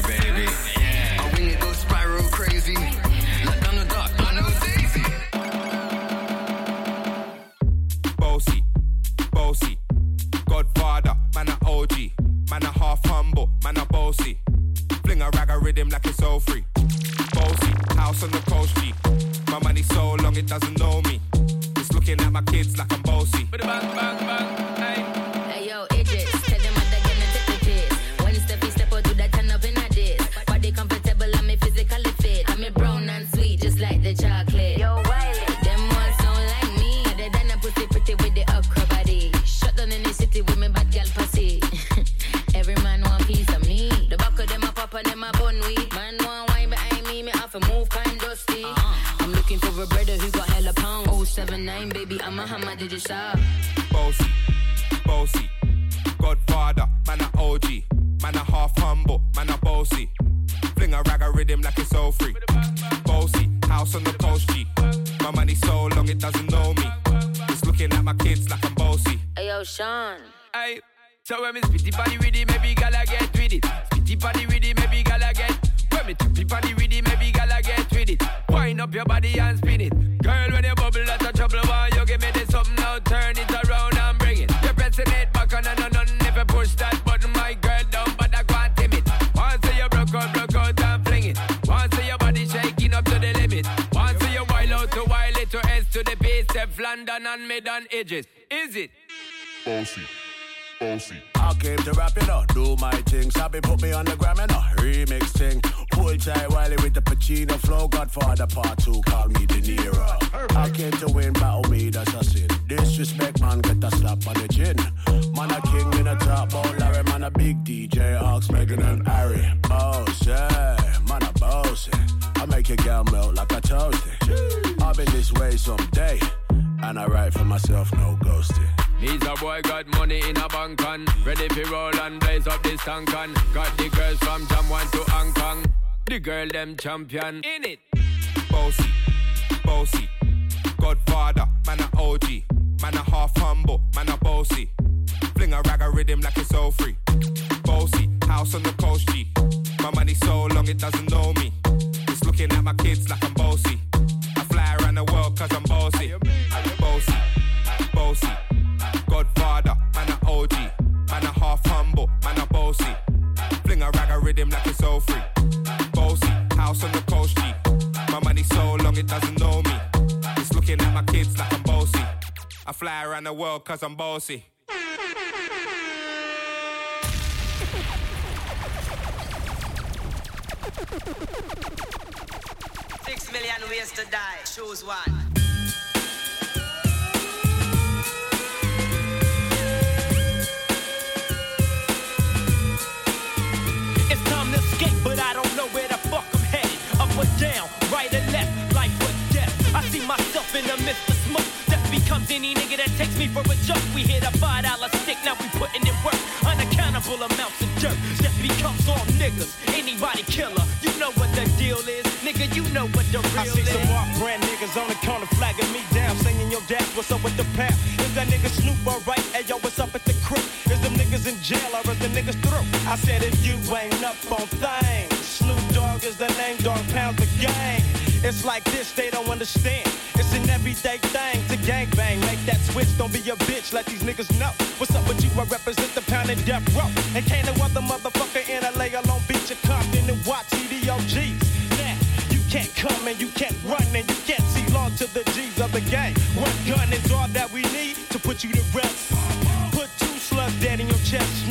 champion world cause I'm bossy. Six million ways to die. Choose one. It's time to escape, but I don't know where the fuck I'm headed. Up or down, right or left, life or death. I see myself in the midst of smoke. Death becomes any nigga that takes me for a joke. We hit a five dollar stick, now we putting in work. Unaccountable amounts of dirt. Death becomes all niggas. Anybody killer, you know what the deal is. Nigga, you know what the real I see is. some off brand niggas on the corner flagging me down, singing your dad, what's up with the pal? Is that nigga Snoop alright? Hey yo, what's up at the crib? Is them niggas in jail or is the niggas through? I said if you ain't up on things, Snoop Dogg is the name, dog pound the gang. It's like this, they don't understand. It's an everyday thing to gang bang. Make that switch, don't be a bitch, let these niggas know. What's up with you? I represent the pound and death row. And can't no other motherfucker in LA alone beat your Compton and watch EDOGs. Now, you can't come and you can't run and you can't see long to the G's of the gang. One gun is all that we need to put you to rest. Put two slugs dead in your chest.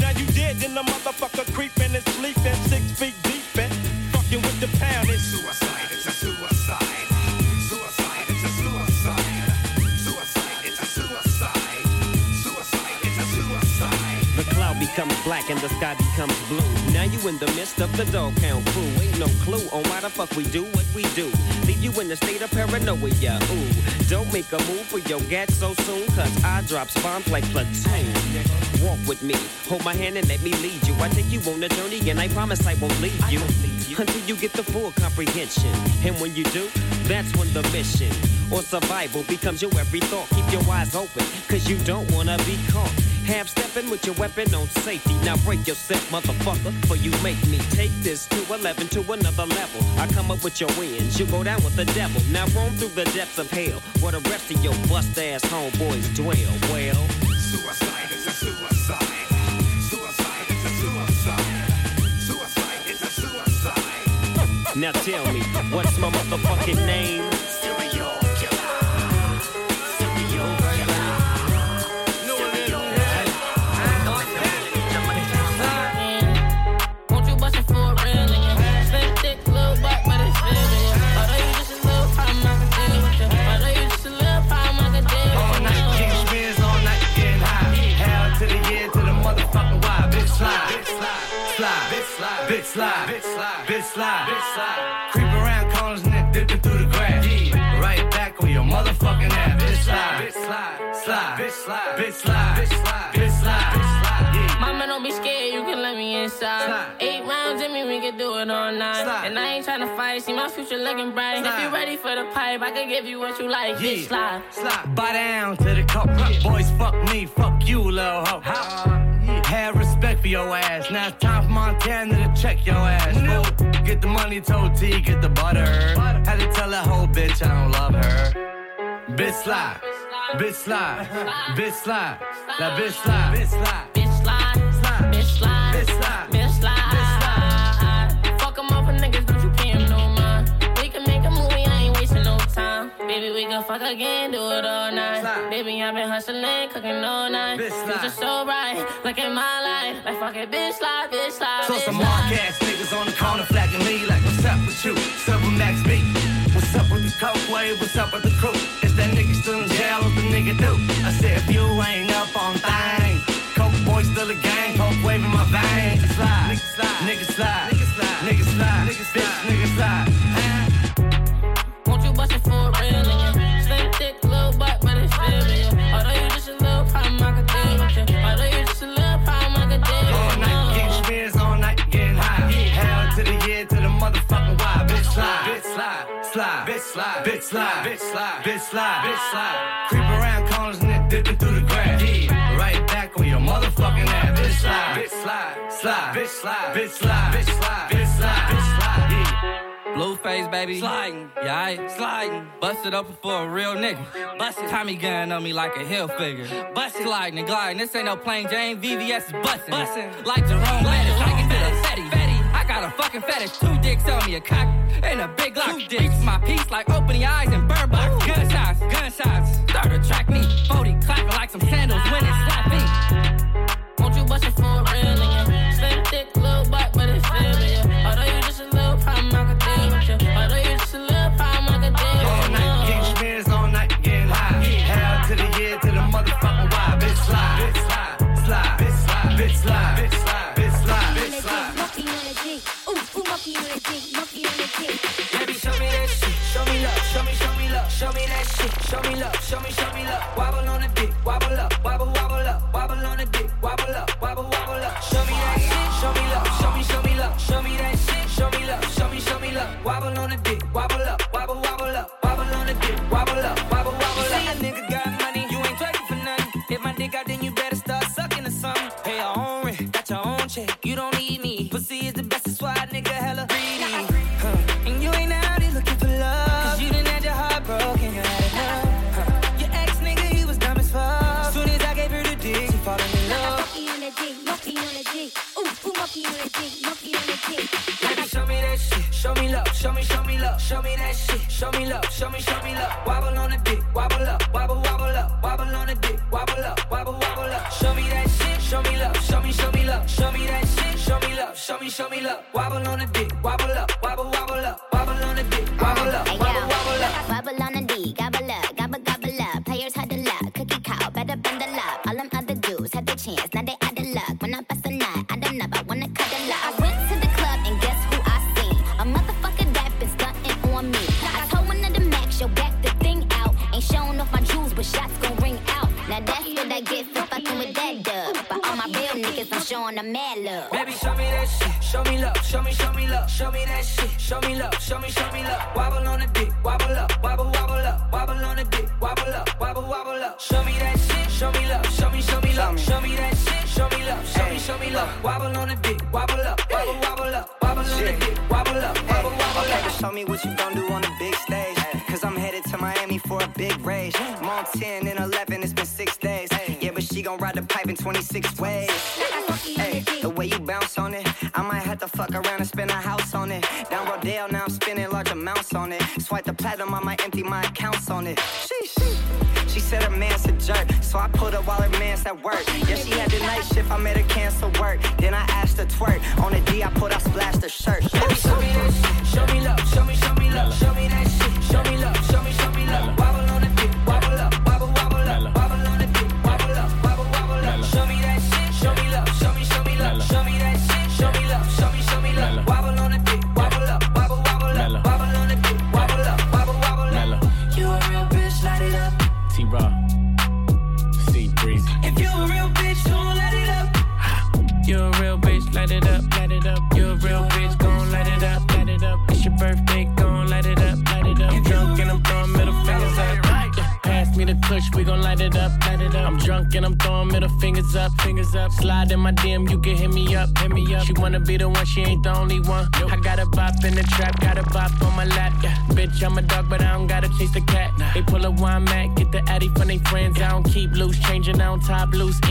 Black and the sky becomes blue. Now you in the midst of the dog pound crew. Ain't no clue on why the fuck we do what we do. Leave you in a state of paranoia. Ooh, don't make a move for your gat so soon, cause I drop bombs like platoon. Walk with me, hold my hand and let me lead you. I take you on a journey and I promise I won't leave you until you get the full comprehension. And when you do, that's when the mission or survival becomes your every thought. Keep your eyes open, cause you don't wanna be caught. Half stepping with your weapon on safety. Now break yourself, motherfucker, for you make me take this to 11 to another level. I come up with your wins, you go down with the devil. Now roam through the depths of hell, where the rest of your bust ass homeboys dwell. Well, Suicide is a suicide. Now tell me, what's my motherfucking name? Slide, bitch slide, bitch slide, bitch slide, bitch slide. Creep around corners and then dipping through the grass. Right back on your motherfucking ass. Bitch slide, bitch slide, slide, bitch slide, bitch slide, bitch slide, bitch slide, bitch slide. Yeah. Mama, don't be scared, you can let me inside. Eight rounds in me, we can do it all night. And I ain't tryna fight, see my future looking bright. If you ready for the pipe, I can give you what you like. Bitch, slide. slide. Buy down to the cup. Boys, fuck me, fuck you, little hoe. Have respect for your ass. Now it's time for Montana to check your ass. Fool. Get the money, told T, get the butter. Had to tell that whole bitch I don't love her. Bitch slide, bitch slide, bitch slide, that bitch slide, bitch slide. Baby, we can fuck again, do it all night. Baby, I've been hustling, cooking all night. Bitch slide. Future so right. look at my life. Like fuck it, bitch slide, bitch slide, So bitch some slide. mark ass niggas on the corner flagging me like, what's up with you? What's up with Max B? What's up with the coke wave? What's up with the crew? Is that nigga still in jail? What the nigga do? I said, if you ain't up on things, coke boy still a gang, coke wave in my veins. Slide, nigga slide, nigga slide, nigga slide, nigga slide, nigga slide, nigga slide. Won't you bust it for real? Slim thick, little butt, but it's still big. Although you just a little problem, I can deal with you. Although you just a little problem, I can deal All night getting spins, all night getting high. Hell to the year, to the motherfucking why. Bitch slide, bitch slide, slide, bitch slide, bitch slide, bitch slide, bitch slide, bitch slide. Creep around corners and dipping through the grass. Right back on your motherfucking ass. Bitch slide, bitch slide, slide, bitch slide, bitch slide, bitch slide, bitch slide, bitch slide. Yeah. Blueface, baby. Sliding. Yeah, I sliding. Busted up for a real nigga. Busted. Tommy gun on me like a hill figure. Busted. Sliding and gliding. This ain't no plain Jane. VVS is busting. Busting. Like Jerome Bettis. Like feel a fetty. I got a fucking fetish. Two dicks on me. A cock and a big lock. Two dicks. My piece like opening eyes and bird box. Gunshots. Gunshots. Start to track me. 40 clapping like some sandals when it's slap me. Won't you bust it for a real nigga? Slim thick, little butt, but it's slide, slide, slide, slide, on dick. Ooh, ooh, on dick. On dick. Show me that shit. Show me love. Show me, show me love. Show me that shit. Show me love. Show me, show me love. Wobble on the dick. Wobble up. Wobble, up.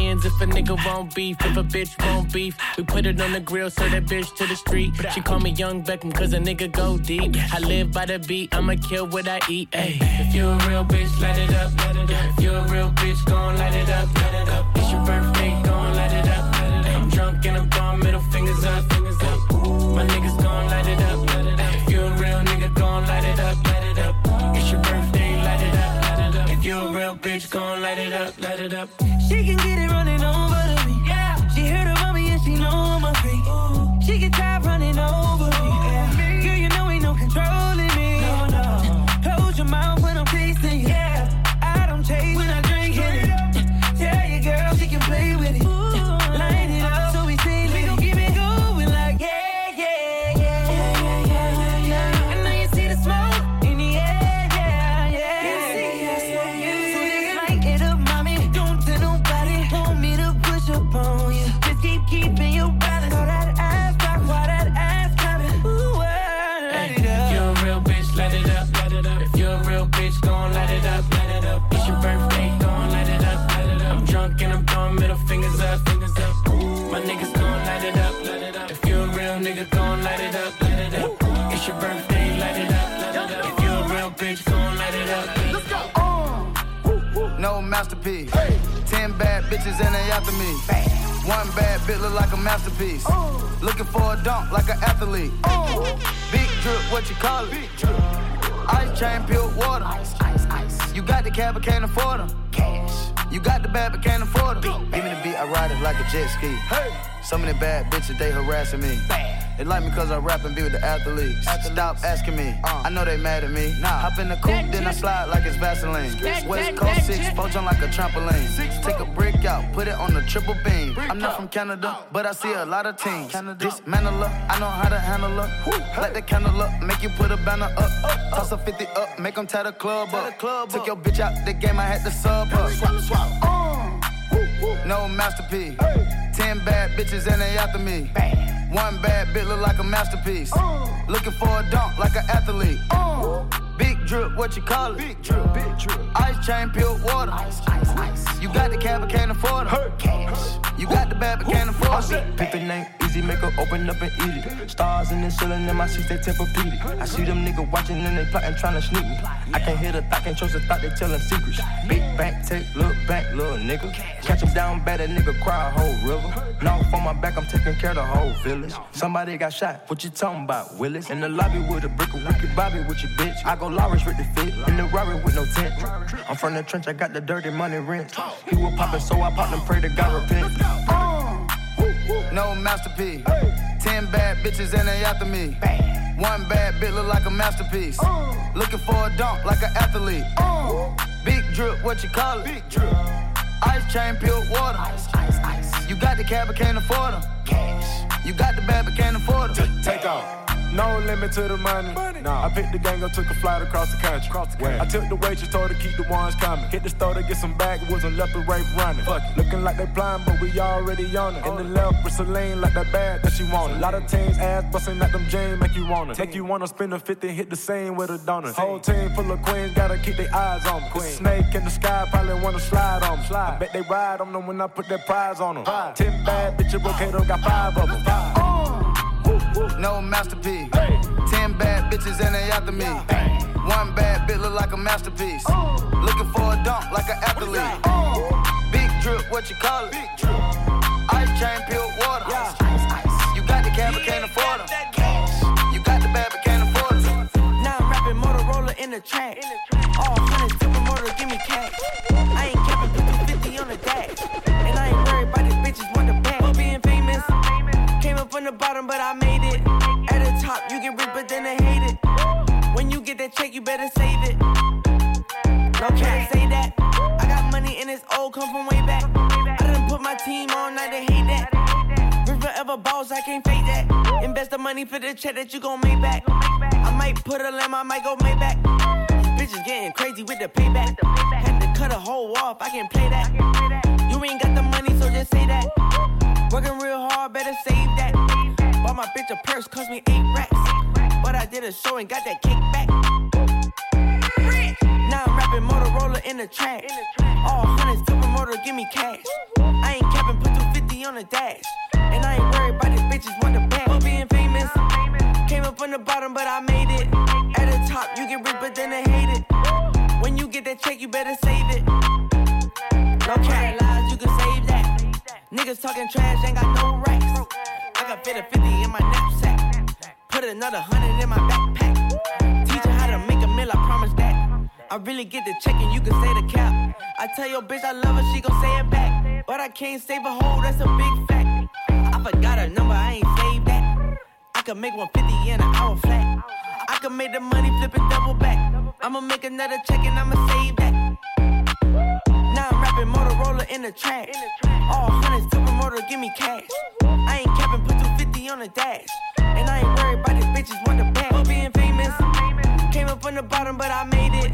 If a nigga won't beef, if a bitch won't beef, we put it on the grill, send that bitch to the street. She call me Young Beckham, cause a nigga go deep. I live by the beat, I'ma kill what I eat. Ay. If you a real bitch, light it up. If you a real bitch, gon' light it up, light it up. It's your birthday, gon' light it up. I'm drunk and I'm throwing middle fingers up. My niggas gon' light it up. If you a real nigga, gon' light it up, light it up. It's your birthday, you a real bitch, gon' light it up, light it up. She can get it running over to me. Yeah. She heard about me and she know I'm a freak. She get tired running over me. Masterpiece. Ten bad bitches and they after me. One bad bitch look like a masterpiece. Looking for a dunk like an athlete. Big drip, what you call it? Ice chain, pure water. Ice, ice, ice. You got the cab, but can't afford them. Cash. You got the bad, but can't afford them. Give me the beat, I ride it like a jet ski. Hey. So many bad bitches, they harassing me. Bad. They like me cause I rap and be with the athletes. Stop asking me, I know they mad at me. Nah. Hop in the coupe, then I slide like it's Vaseline. West Coast 6, four jump like a trampoline. Six, Take a brick out, put it on the triple beam. I'm not from Canada, but I see a lot of teams. Dismantle her, I know how to handle her. Light the candle up, make you put a banner up. Toss a 50 up, make them tie the club up. Took your bitch out the game, I had to sub her. Uh, no masterpiece. Ten bad bitches and they after me. One bad bitch look like a masterpiece. Uh. Looking for a dunk like an athlete. Uh. Big drip, what you call it? Big drip, big drip. Ice chain, pure water. Ice, ice, ice. You got the cab, but can't afford it. Cash. You got the bad, but can't afford it. The name, easy, make her open up and eat it. Stars in the ceiling in my seats, they Tempur-Pedic. I see them niggas watching and they plotting, trying to sneak me. I can't hear the thought, can't trust the thought, they telling secrets. Big back, take, look back, little nigga. Catch him down bad, that nigga cry a whole river. Now on my back, I'm taking care of the whole village. Somebody got shot, what you talking about, Willis? In the lobby with a brick wicked Bobby with your bitch. I go With the fit, in the Rari with no tent. I'm from the trench, I got the dirty money rent. He was popping, so I popped and pray to God repent. No masterpiece. Ten bad bitches and they after me. One bad bitch look like a masterpiece. Looking for a dunk like an athlete. Big drip, what you call it? Big drip. Ice chain, pure water. Ice, ice, ice. You got the cab, but can't afford them. Cash. You got the bad, but can't afford them. Take off. No limit to the money. Nah. I picked the gang up, took a flight across the country. Where? I took the waitress, told her keep the ones coming. Hit the store to get some backwoods and left the rape running. Fuck it. Looking like they blind, but we already on it. In the left with Celine, like that bag that she wanted. A lot of teams ass busting at them jeans, make you wanna. Take you wanna spend a 50, hit the same with a donut. Whole team full of queens, gotta keep their eyes on me. The snake in the sky probably wanna slide on me. I bet they ride on them when I put that prize on them. Ten bad bitches, Brocato got five of them. No masterpiece. Ten bad bitches and they after me. One bad bitch look like a masterpiece. Looking for a dunk like an athlete. Big drip, what you call it? Ice chain, pure water. You got the cab, but can't afford them. You got the bad, but can't afford them. Now I'm rapping Motorola in the track. All hundreds, supermoto, give me cash. I ain't capping, put 250 on the dash. And I ain't worried about from the bottom, but I made it. At the top, you get rich, but then they hate it. When you get that check, you better save it. No can't say that. I got money and it's old, come from way back. I done put my team on, now they hate that. River ever balls, I can't fake that. Invest the money for the check that you gon' make back. I might put a lamb, I might go make back. Bitches getting crazy with the payback. Had to cut a hole off, I can't play that. Ain't got the money, so just say that. Working real hard, better save that. Bought my bitch a purse, cost me eight racks. But I did a show and got that kickback. Now I'm rapping Motorola in the track. All hundreds, supermoto, give me cash. I ain't capping, put 250 on the dash. And I ain't worried about these bitches want the bag. For being famous, came up from the bottom, but I made it. At the top, you get rich, but then they hate it. When you get that check, you better save it. No cat lies, you can save that. Niggas talking trash, ain't got no racks. I got fit a 50 in my knapsack. Put another hundred in my backpack. Teach her how to make a meal, I promise that. I really get the check and you can say the cap. I tell your bitch I love her, she gon' say it back. But I can't save a hoe, that's a big fact. I forgot her number, I ain't saved that. I can make 150 in an hour flat. I can make the money flip and double back. I'ma make another check and I'ma save that. I'm Motorola in the track. All hundreds, supermoto, give me cash. I ain't capping, put 250 on the dash. And I ain't worried about these bitches want the bag. For being famous, came up from the bottom, but I made it.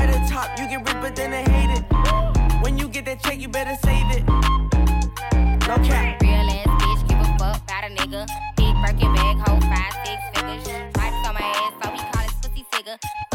At the top, you get rich, but then they hate it. When you get that check, you better save it. No cap. Real ass bitch, give a fuck about a nigga. Big Birkin bag, hold five, six figures. Stripes on my ass, so he call his pussy figure.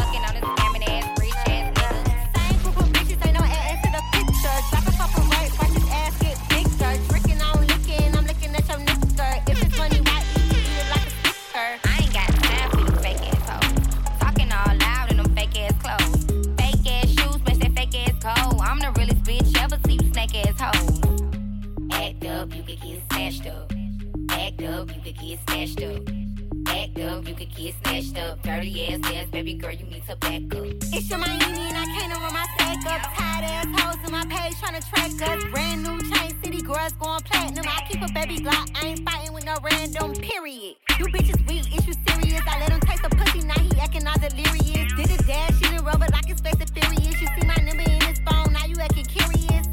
Get snatched up. Dirty ass ass, baby girl, you need to back up. It's your Miami and I can't run my sack up. Tired ass hoes in my page trying to track us. Brand new chain city girls going platinum. I keep a baby Glock, I ain't fighting with no random period. You bitches weak, is you serious? I let him taste the pussy, now he acting all delirious. Did a dash, she did rubber like his face is furious. You see my number in his phone, now you acting curious.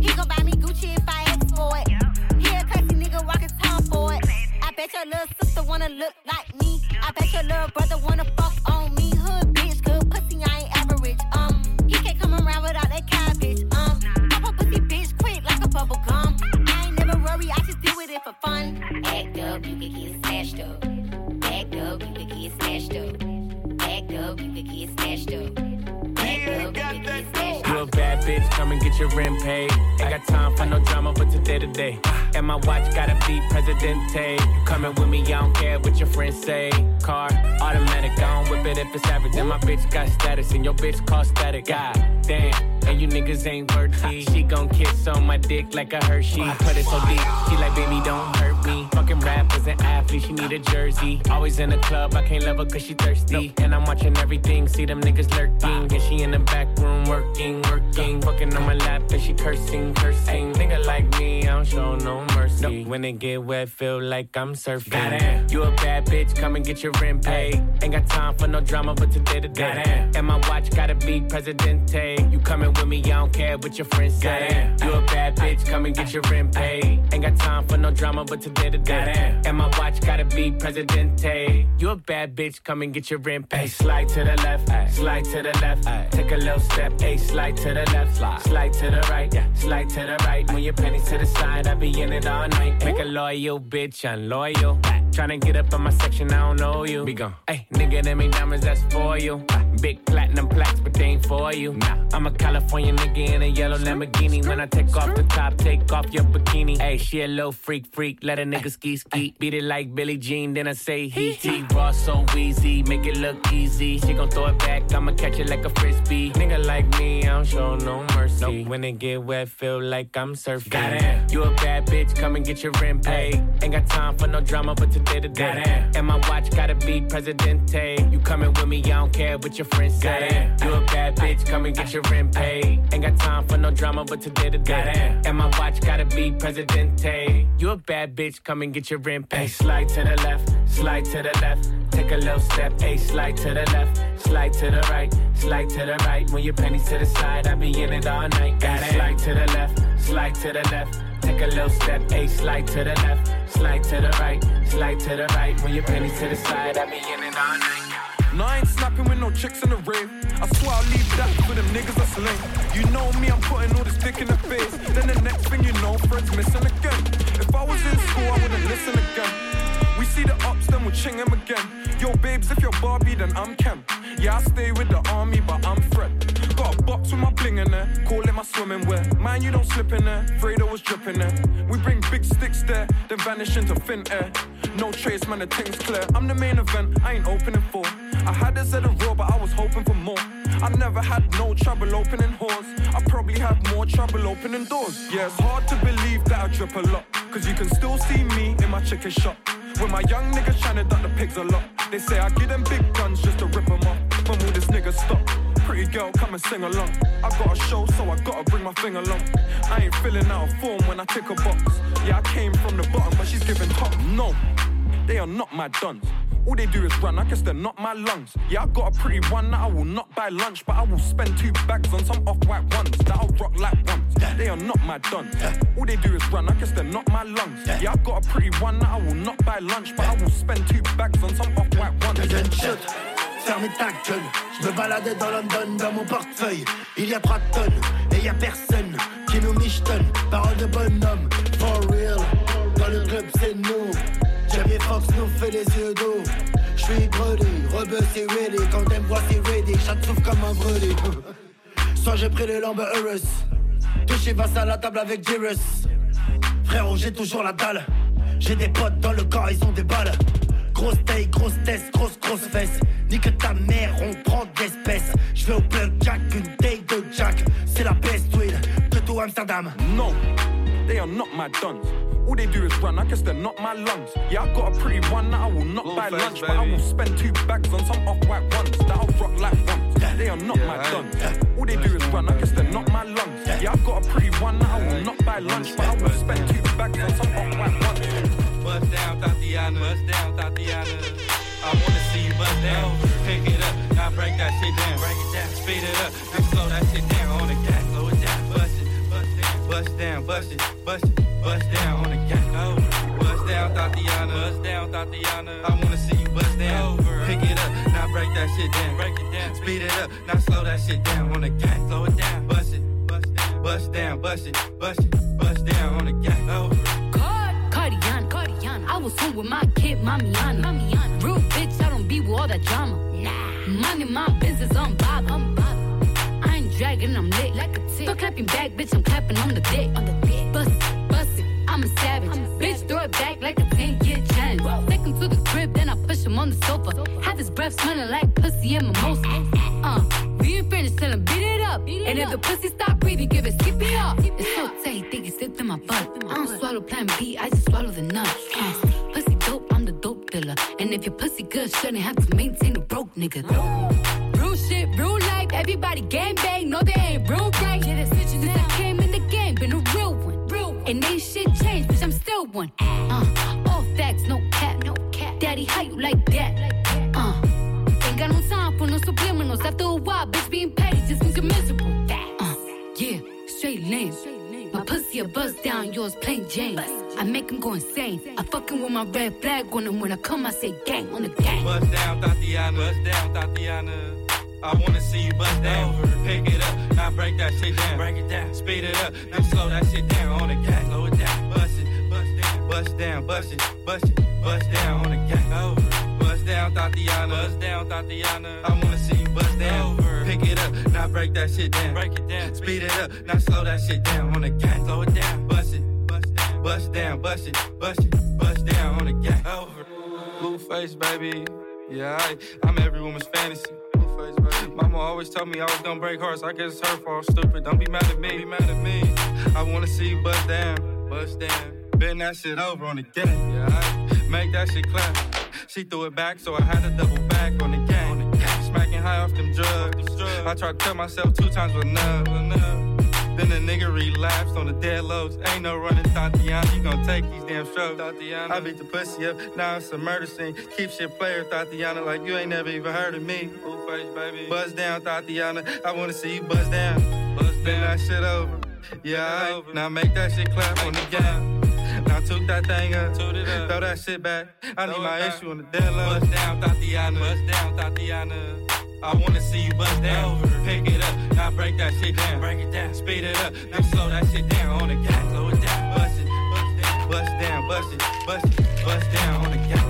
He gon' buy me Gucci if I ask for it. He a classy nigga walking town for it. I bet your little sister wanna look like bet your little brother wanna fuck bitch, come and get your rent paid. Ain't got time for no drama, but today to day. And my watch gotta be Presidente. You coming with me, I don't care what your friends say. Car, automatic, I don't whip it if it's average. And my bitch got status, and your bitch call static. God damn, and you niggas ain't worthy. She gon' kiss on my dick like a Hershey. Put it so deep, she like, baby, don't hurt me. Fucking rappers and athletes, she need a jersey. Always in the club, I can't love her cause she thirsty. And I'm watching everything, see them niggas lurking. And she in the back room working, working. Fucking on my lap and she cursing, cursing. Nigga like me, I don't show no mercy. When it get wet, feel like I'm surfing. Goddamn, you a bad bitch, come and get your rent paid. Ain't got time for no drama, but today to day. And my watch gotta be Presidente. You coming with me, I don't care what your friends say. You a bad bitch, come and get your rent paid. Ain't got time for no drama, but today to day. And my watch gotta be Presidente. You a bad bitch, come and get your rent paid. Slide to the left, slide to the left. Take a little step, hey, slide to the left, slide to the right, yeah. slide to the right. Move your pennies to the side, I be in it all night. Make a loyal bitch, I'm loyal. Tryna get up on my section, I don't know you. Be gone. Hey, nigga, them ain't diamonds, that's for you. Ah, Big platinum plaques, but they ain't for you. Nah. I'm a California nigga in a yellow Lamborghini. When I take off the top, take off your bikini. Hey, she a little freak, freak. Let a nigga ski ski. Beat it like Billie Jean, then I say he he. Raw so easy, make it look easy. She gon' throw it back, I'ma catch it like a frisbee. Nigga like me, I don't show no mercy. When it get wet, feel like I'm surfing. Goddamn, you a bad bitch, come and get your rent paid. Ain't got time for no drama, but today to day. And my watch gotta be Presidente. You coming with me, I don't care what your friends say. You a bad bitch, come and get your rent paid. Ain't got time for no drama, but today to day. And my watch gotta be Presidente. You a bad bitch, come and get your rent paid. Slide to the left, slide to the left. Take a little step, a slide to the left, slide to the right, slide to the right. When your pennies to the side, I be in it all night. Got it. Slide to the left, slide to the left. Take a little step, a slide to the left, slide to the right, slide to the right. When your pennies to the side, I be in it all night. No, I ain't snapping with no chicks in the rave. I swear I'll leave that for them niggas that's lame. You know me, I'm putting all this dick in the face. Then the next thing you know, Fred's missing again. If I was in school, I wouldn't listen again. We see the ups, then we'll ching him again. Yo, babes, if you're Barbie, then I'm Ken. Yeah, I stay with the army, but I'm Fred. Box with my bling in there, call it my swimming wear. Man, you don't slip in there, Fredo was dripping there. We bring big sticks there, then vanish into thin air. No trace, man, the thing's clear. I'm the main event, I ain't opening for. I had this at a raw, but I was hoping for more. I never had no trouble opening doors. I probably have more trouble opening doors. Yeah, it's hard to believe that I drip a lot. Cause you can still see me in my chicken shop. With my young niggas tryna duck the pigs a lot. They say I give them big guns just to rip them off. When will this nigga stop? Pretty girl, come and sing along. I got a show, so I gotta bring my thing along. I ain't filling out a form when I tick a box. Yeah, I came from the bottom, but she's giving top. No, they are not my duns. All they do is run, I guess they're not my lungs. Yeah, I got a pretty one that I will not buy lunch, but I will spend two bags on some off-white ones that I'll rock like ones. They are not my duns. All they do is run, I guess they're not my lungs. Yeah, I got a pretty one that I will not buy lunch, but I will spend two bags on some off-white ones. Fermez ta gueule, je me baladais dans London dans mon portefeuille. Il y a trois tonnes et y a personne qui nous michetonne. Parole de bonhomme, for real. Dans le club c'est nous. Jamie Fox nous fait les yeux d'eau. J'suis brûlé, rebeu c'est ready. Quand me voit c'est ready, chat souffle comme un brûlé. Soit j'ai pris les lambes Eurus. Touché face à la table avec Jirus. Frérot, j'ai toujours la dalle. J'ai des potes dans le corps, ils ont des balles. Grosse taille, grosse tête, grosse grosse fesse. Nique ta mère, on prend de l'espèce. Je vais au plug jack, une taille de jack. C'est la best wheel de tout Amsterdam. No, they are not my duns. All they do is run, I guess they're not my lungs. Yeah, I got a pretty one that I will not buy face, lunch, but I will spend two bags on some off-white ones that I'll rock like ones. They are not my duns. All they do is run, I guess they're not my lungs. Yeah, I got a pretty one that I will not buy lunch, but I will spend two bags on some off-white ones. Bust down, Thotiana. Bust down, Thotiana. I wanna see you bust down. Pick it up, now break that shit down. Break it down, speed it up, now slow that shit down on the gas. Slow it down, bust it, bust down, bust down, bust it, bust it, bust down on the gas. Oh, bust down, Thotiana. Bust down, Thotiana. I wanna see you bust down. Pick it up, now break that shit down. Break it down, speed it up, now slow that shit down on the gas. Slow it down, bust it, bust down, bust down, bust it, bust it, bust down on the gas. Oh. I was home with my kid, Mamiana. Mamiana. Real bitch, I don't be with all that drama. Nah. Money, my business, I'm. I'm bob. I ain't dragging, I'm lit. Like a tick. Start clapping back, bitch, I'm clapping on the dick. On the dick. Bust it, bust it, I'm a savage. bitch, throw it back like a 10 year challenge. Take him to the crib, then I push him on the sofa. Have his breath smelling like pussy and mimosa. Uh, we ain't finished, tell him beat it up. and if the pussy stop breathing, give it skip it up. It's so tight, think it slipped in my butt. I don't swallow plan B, I just swallow the nut. Uh, dealer. And if your pussy good, shouldn't have to maintain a broke nigga. Real shit, real life, everybody gang bang, no they ain't real right. Yeah, that's Since I came in the game, been a real one. Real one. And ain't shit changed, bitch, I'm still one. Uh, all facts, no cap, no cap. Daddy, how you like that? Uh, ain't got no time for no subliminals. After a while, bitch, being petty just you're miserable. Uh, yeah, straight lane. My pussy a buzz down, yours plain Jane. I make him go insane. I fucking with my red flag on him. When I come, I say gang on the gang. Bust down, Thotiana. Bust down, Thotiana. I wanna see you bust down. Over. Pick it up, now break that shit down. Break it down, speed it up, now slow that shit down on the gas. Slow it down, bust it, bust down, bust down, bust it, bust it, bust down on the gas. Over. Bust down, Thotiana. Bust down, Thotiana. I wanna see you bust down. Pick it up, now break that shit down. Break it down. Speed it up, now slow that shit down on the gang. Slow it down, bust it, bust down, bust down, bust it, bust it, bust down on the gang. Over. Blueface, baby. Yeah, I, I'm every woman's fantasy. Mama always told me I was gonna break hearts. I guess it's her fault. Stupid. Don't be mad at me. Be mad at me. I wanna see you bust down, bust down. Bend that shit over on the gang. Yeah, I make that shit clap. She threw it back, so I had to double back on the gang. Smacking high off them drugs. I tried to tell myself two times enough. enough. Then the nigga relapsed on the dead lows. Ain't no running, Thotiana. You gon' take these damn strokes, Thotiana. I beat the pussy up, now it's a murder scene. Keep shit player, Thotiana, like you ain't never even heard of me. Blueface, baby. Buzz down, Thotiana. I wanna see you buzz down. Buzz down. that shit over. Yeah, I, now make that shit clap on the gang. Now took that thing up, throw that shit back. I need my issue on the dead low. Buzz down, Thotiana. Buzz down, Thotiana. I wanna see you bust down. Pick it up, now break that shit down. Break it down, speed it up, now slow that shit down on the gas. Slow it down, bust it, bust down, bust down, bust it, bust it, bust down on the gas.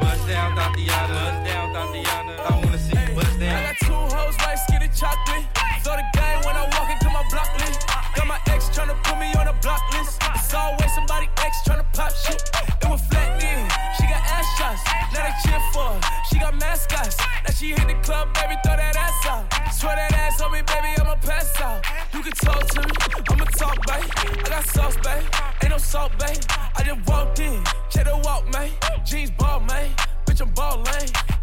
Bust down, Thotiana. Bust down, Thotiana. I wanna see you bust down. I got two hoes, white skinny chocolate. Throw the game when I walk into my block list. Got my ex tryna put me on a block list. It's always somebody ex tryna pop shit. It was flat then. She got ass shots. Now they cheer for her. She got mascots. She hit the club, baby, throw that ass out. Swear that ass on me, baby, I'ma pass out. You can talk to me, I'ma talk, babe. I got sauce, babe. Ain't no salt, babe. I just walked in, check the walk, man. Jeans ball, man. Bitch, I'm ballin'.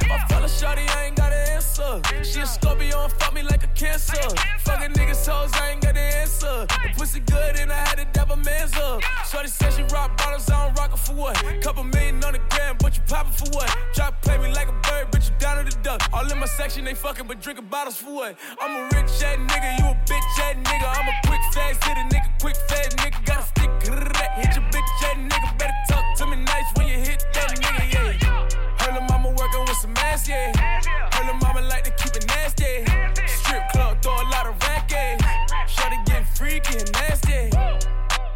If I fell a shorty, I ain't got an answer. She a Scorpio and fuck me like a cancer. Fucking niggas hoes, I ain't got an answer. The pussy good and I had to dab a man's up. Shorty said she rock bottles, I don't rock it for what? Couple million on the gram, but you poppin' for what? Drop play me like a bird, bitch, you down to the duck. All in my section, they fucking, but drinking bottles for what? I'm a rich ass nigga, you a bitch ass nigga. I'm a quick fast hit a nigga, quick fast nigga. Got a stick, hit your bitch ass nigga. Better talk to me nice when you hit that nigga, yeah. Little mama working with some ass, yeah. Her little mama like to keep it nasty. Strip club, throw a lot of racket. Shorty getting freaky and nasty.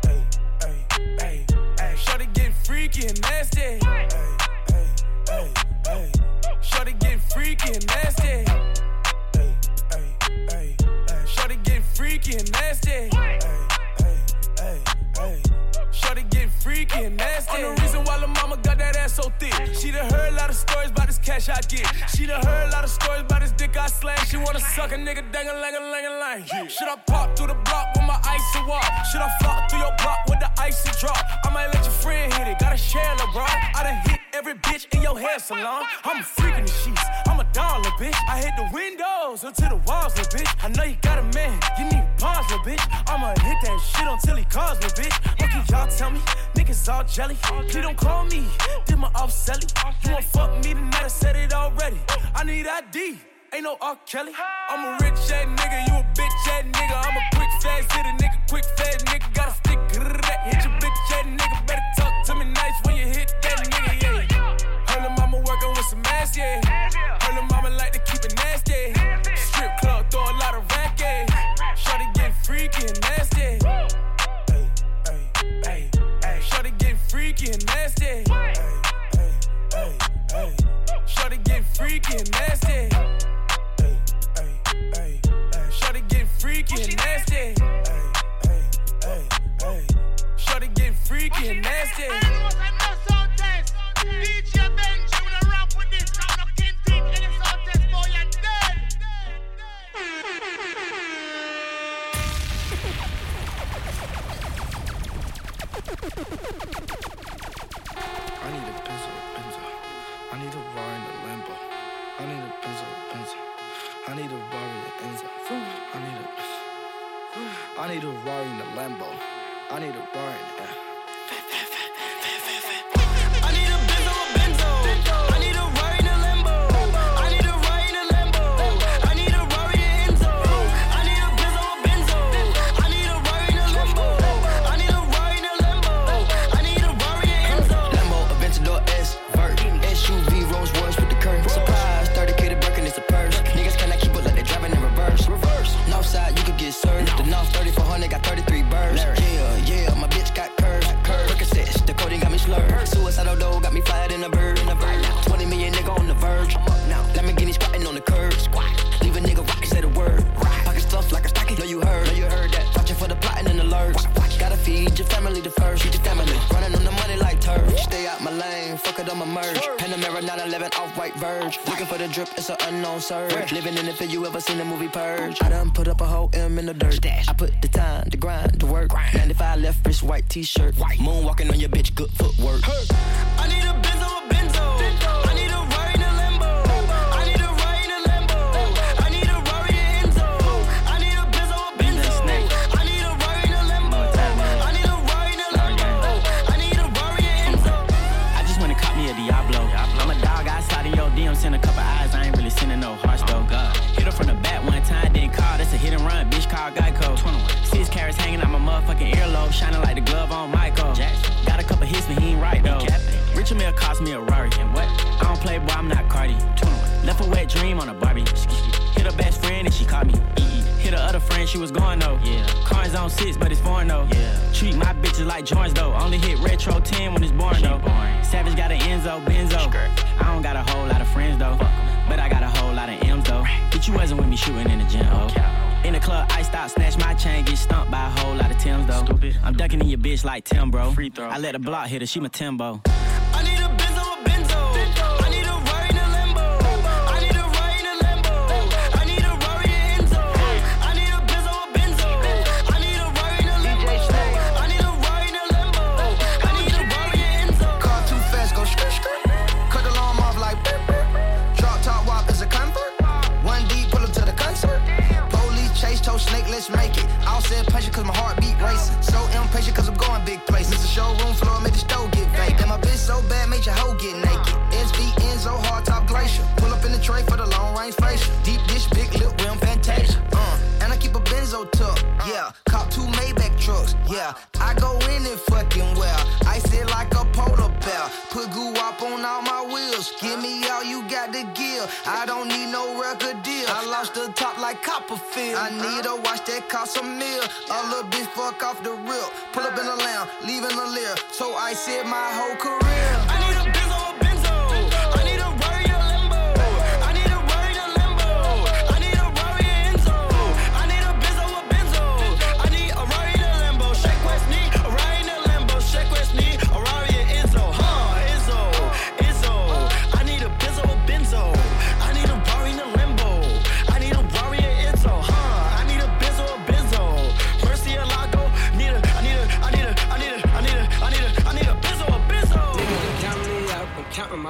Hey, hey, hey, hey. Shorty getting freaky and nasty. Hey, hey, hey, hey. Shorty getting freaky and nasty. Freaky and nasty. Hey, hey, hey, hey. Shorty getting freaky and nasty. On the reason why the mama got that ass so thick. She done heard a lot of stories about this cash I get. She done heard a lot of stories about this dick I slang. She wanna suck a nigga dang a lang a lang a lang. Should I pop through the block with my icy walk? Should I flop through your block with the icy drop? I might let your friend hit it. Gotta share LeBron. I done hit every bitch in your hair salon. I'm a freak in the sheets. I'm a dollar bitch. I hit the windows until the walls, little bitch. I know you got a man. You need pause, little bitch. I'ma hit that shit until he calls, little bitch. What can y'all tell me? Niggas all jelly. Please don't call me. Did my off selling. You won't fuck me tonight. I said it already. I need ID. Ain't no R. Kelly. I'm a rich ass nigga. You a bitch ass nigga. I'm a it's an unknown surge. Living in the field, you ever seen the movie Purge? I done put up a whole M in the dirt. I put the time, the grind, the work. 95 left wrist, white t shirt. You wasn't with me shooting in the gym, oh. In the club, I stop, snatch my chain, get stumped by a whole lot of Tims though. Stupid. I'm ducking in your bitch like Tim, bro. Free throw. I let the block hit her, she my Timbo. Said patient cause my heart beat racing. So impatient cause I'm going big places. Mr. Showroom floor, made the stove get vacant. And my bitch so bad, made your hoe get naked. SV Enzo, hard top glacier. Pull up in the tray for the long range facial. Deep dish, big lip, rim, fantasia. Uh, and I keep a benzo tuck. Yeah, cop two Maybach trucks. Yeah, I go in it fucking well. I sit like a polar bear. Put goo up on all my wheels. Give me all you got to give. I don't need no record deal. I lost the top like Copperfield. I need a watch that cost a meal. A little bitch fuck off the rip. Pull up in a lamb, leaving a leer. So I said my whole career. I need a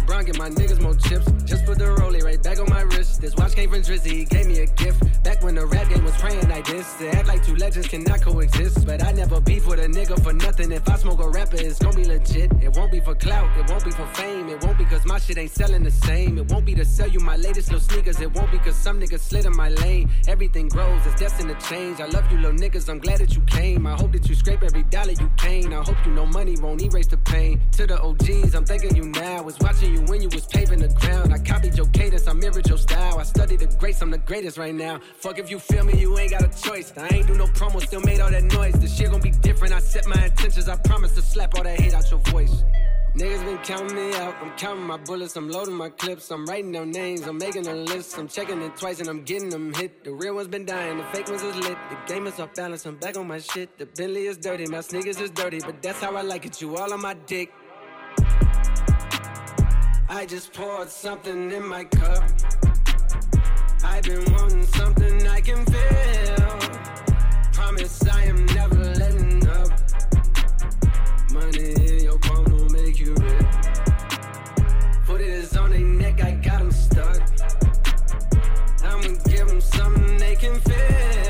LeBron, get my niggas more chips. Just put the rollie right back on my wrist. This watch came from Drizzy. He gave me a gift. Back when the rap game was praying like this. They act like two legends cannot coexist. But I never beef with a nigga for nothing. If I smoke a rapper, it's gonna be legit. It won't be for clout. It won't be for fame. It won't be cause my shit ain't selling the same. It won't be to sell you my latest little sneakers. It won't be cause some niggas slid in my lane. Everything grows. It's destined to change. I love you little niggas. I'm glad that you came. I hope that you scrape every dollar you came. I hope you know money won't erase the pain. To the OGs, I'm thanking you now. Was watching you when you was paving the ground. I copied your cadence. I mirrored your style. I studied the greats. I'm the greatest right now. Fuck if you feel me, you ain't got a choice. I ain't do no promo, still made all that noise. This shit gon' be different. I set my intentions. I promise to slap all that hate out your voice. Niggas been counting me out. I'm counting my bullets. I'm loading my clips. I'm writing down names. I'm making a list. I'm checking it twice and I'm getting them hit. The real ones been dying. The fake ones is lit. The game is off balance. I'm back on my shit. The Bentley is dirty. My sneakers is dirty. But that's how I like it. You all on my dick. I just poured something in my cup. I've been wanting something I can feel. Promise I am never letting up. Money in your palm don't make you rich. Foot is on their neck, I got them stuck. I'ma give them something they can feel.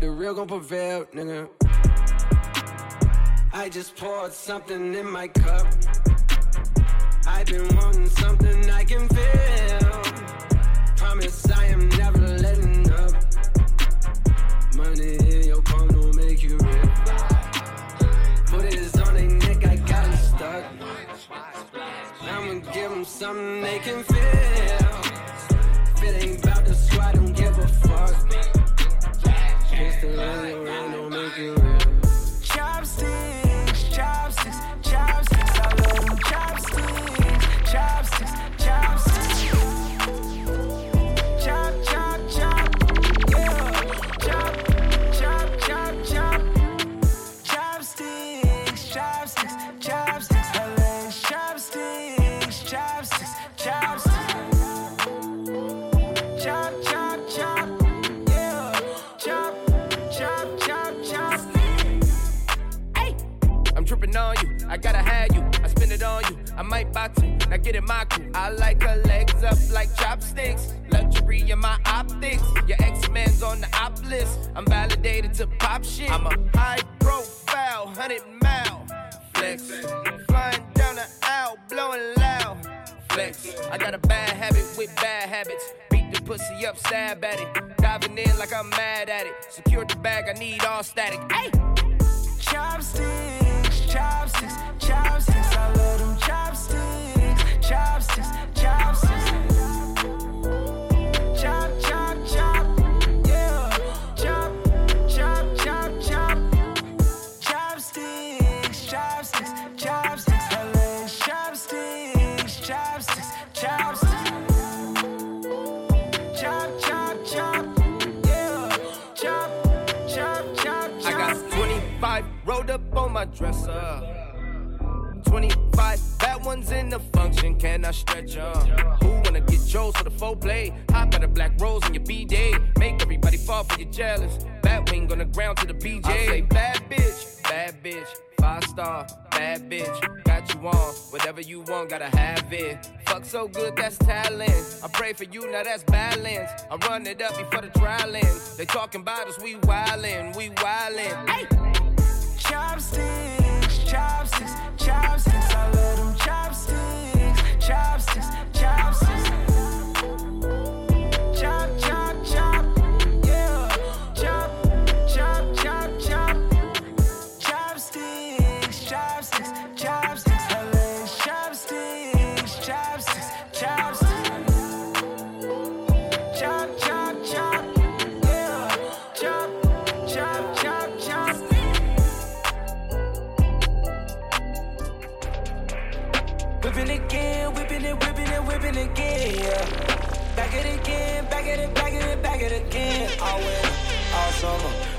the real gon' prevail, nigga. I just poured something in my cup. I've been wanting something I can feel. Promise I am never letting up. Money in your palm don't make you real. Put it on their neck, I got got 'em stuck. I'ma give 'em something they can feel. If it ain't about the squad, don't give a fuck. Pistol in your hand don't make you I gotta have you. I spend it on you. I might buy two. Now get in my crew. I like her legs up like chopsticks. Luxury in my optics. Your ex man's on the op list. I'm validated to pop shit. I'm a high profile, 100 mile flex. Flying down the aisle, blowing loud. Flex. I got a bad habit with bad habits. Beat the pussy up, stab at it. Diving in like I'm mad at it. Secure the bag, I need all static. Hey! On my dresser. 25 bad ones in the function, can I stretch up? Who wanna get Joe's for the full play? Hop at a black rose in your B-Day. Make everybody fall for you jealous. Bat wing on the ground to the BJ. I say bad bitch, bad bitch. Five star, bad bitch. Got you on, whatever you want, gotta have it. Fuck so good, that's talent. I pray for you, now that's balance. I run it up before the trial ends. They talking about us, we wildin', we wildin'. Hey! Chopsticks, chopsticks, chopsticks. I love them chopsticks, chopsticks.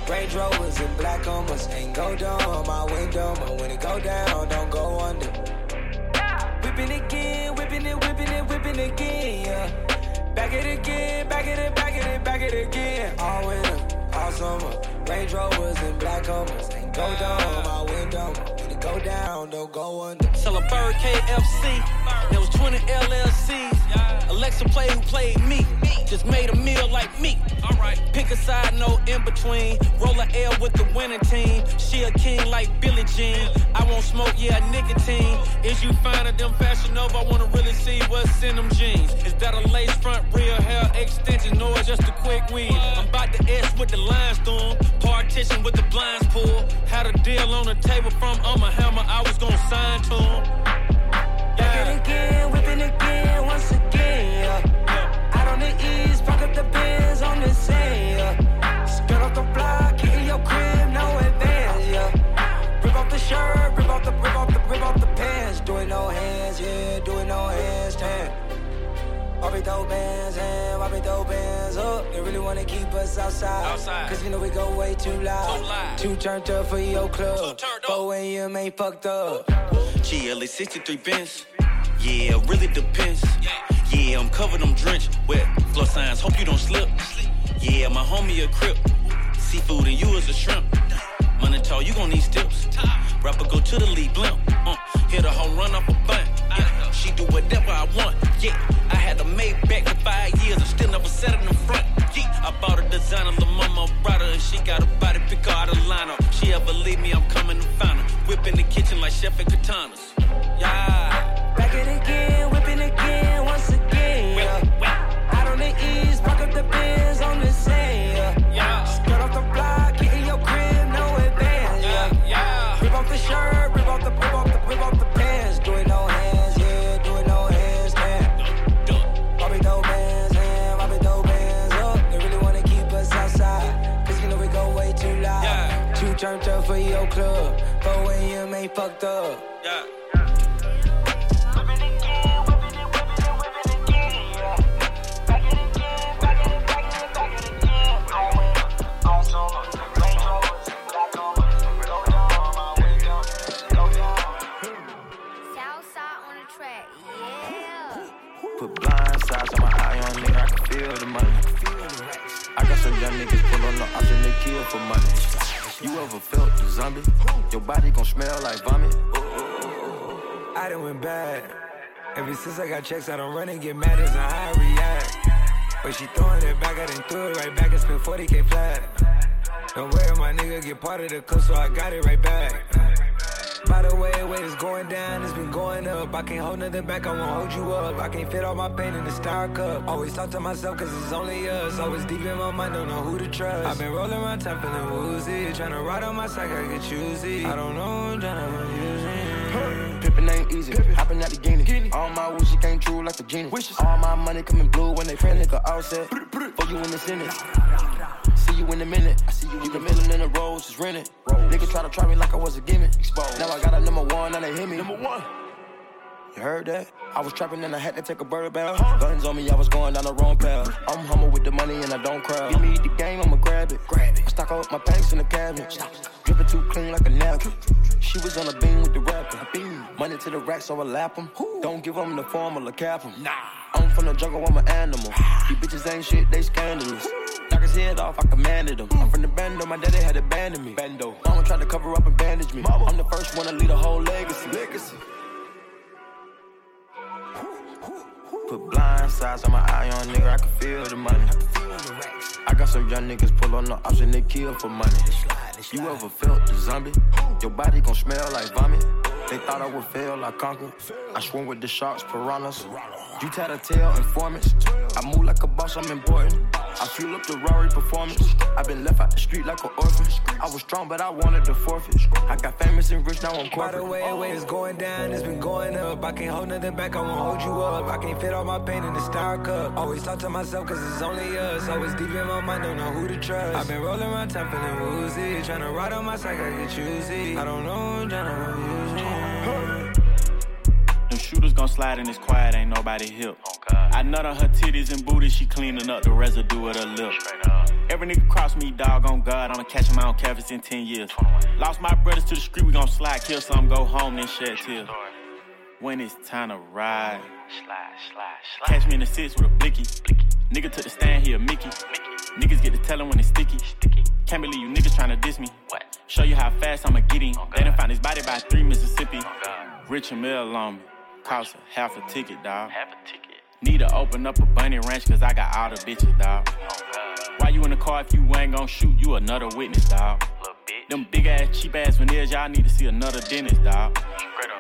Range Rovers and black Hummers. Ain't go down my window, but when it go down, don't go under. Whipping again, whipping it, whipping it, whipping again, yeah. Back it again, back it, back it, back it again. All winter, all summer. Range Rovers and black Hummers. Ain't go down my window, go down, don't go under. Sell a bird KFC. There was 20 LLCs. Alexa play who played me. Just made a meal like me. Alright. Pick a side, no in between. Roll a L with the winning team. She a king like Billie Jean. I won't smoke, yeah, nicotine. Is you finer than Fashion Nova? I wanna really see what's in them jeans. Is that a lace front, real hair extension, or just a quick weave? I'm about to S with the line storm. Partition with the blinds pulled. Had a deal on the table from oh Ummer Hammer. I was gonna sign to him. Back it again, whipping again, once again, yeah. Out on the east, park up the Benz on the sand, yeah. Skirt off the block, hit in your crib, no advance, yeah. Rip off the shirt, rip off the, rip off the, rip off the pants. Do it no hands, yeah, do it no hands, stand. Why be throw bands and why be throw bands up? They really wanna keep us outside. Outside. Cause you know we go way too loud. Too loud. Too turned up for your club. 4 a.m. ain't fucked up. GLA 63 bins. Yeah, really depends. Yeah, I'm covered, I'm drenched. Wet floor signs, hope you don't slip. Yeah, my homie a crip. Seafood and you is a shrimp. Money tall, you gon' need steps. Rapper go to the lead blimp. Uh, hit a home run off a bunt. Yeah, she do whatever I want. Yeah, I had a Maybach for five years. I still never sat in the front. Yeah, I bought a designer, the mama her, and she got a body pick out of lineup. She ever leave me, I'm coming to find her. Whip in the kitchen like chef and katanas. Yeah. Your club, 4 a.m. ain't fucked up. Yeah. Put blind sides on my eye on nigga, I can feel the money. I got some young niggas pull on the option, they kill for money. You ever felt the zombie? Your body gon' smell like vomit. I done went bad. Ever since I got checks, I don't run and get mad as on how I react. But she throwing it back, I done threw it right back and spent 40k flat. Don't worry, my nigga get part of the cut, so I got it right back. By the way, way it's going down, it's been going up. I can't hold nothing back, I won't hold you up. I can't fit all my pain in the star cup. Always talk to myself, cause it's only us. Always deep in my mind, don't know who to trust. I've been rolling around town feeling woozy. Tryna ride on my side, I get choosy. I don't know, I'm tryna use it. Pippin' ain't easy, hopping out the guinea. All my wishes came true like a genie. Wishes. All my money coming blue when they print nigga all set. For you in the Senate. You in a minute. I see you in the middle in the roads, just rented. Nigga try to try me like I was a gimmick. Exposed. Now I got a number one, now they hit me. Number one. You heard that? I was trapping and I had to take a bird bath. Guns on me, I was going down the wrong path. I'm humble with the money and I don't cry. Give me the game, I'ma grab it. Grab it. I stock up my packs in the cabinet. Dripping too clean like a napkin. She was on a beam with the rapping. Money to the racks, so I lap lap 'em. Don't give 'em the formula, cap 'em. Nah. I'm from the jungle, I'm an animal. These bitches ain't shit, they scandalous. Knock his head off, I commanded him. I'm from the bando, my daddy had abandoned me. Bando. Mama tried to cover up and bandage me. Mama. I'm the first one to lead a whole legacy. Legacy. Put blind sides on my eye on nigga, I can feel the money. I got some young niggas pull on the option, they kill for money. You ever felt the zombie? Your body gon' smell like vomit. They thought I would fail, I conquered. I swim with the sharks, piranhas. You tattle tail informants. I move like a boss, I'm important. I fuel up the Rari performance. i been left out the street like an orphan. I was strong, but I wanted to forfeit. I got famous and rich, now I'm By corporate. the way, way it's going down, it's been going up. I can't hold nothing back, I won't hold you up. I can't fit all my pain in the star cup. Always talk to myself, cause it's only us. Always deep in my mind, don't know who to trust. I've been rolling around town feeling woozy. Tryna ride on my side, I get choosy. I don't know, I'm it. Them shooters gon' slide in this quiet, ain't nobody hip. Oh, I nut on her titties and booty, she cleaning up the residue of her lip. Every nigga cross me, dog on God, I'ma catch him out on canvas in 10 years. Lost my brothers to the street, we gon' slide, kill some, go home, then shed tears. When it's time to ride, slide, slide, slide. catch me in the six with a blicky. Nigga took the stand, here, a Mickey. Niggas get to tellin' when it's sticky. sticky. Can't believe you niggas tryna diss me. Show you how fast I'ma get him. Oh, they done found his body by three Mississippi. Oh, Richard Mille on me. Cost half a ticket, dog. Half a ticket. Need to open up a bunny ranch, cause I got all the bitches, dog. Oh, Why you in the car if you ain't gon' shoot? You another witness, dog. Them big ass, cheap ass veneers, y'all need to see another dentist, dog.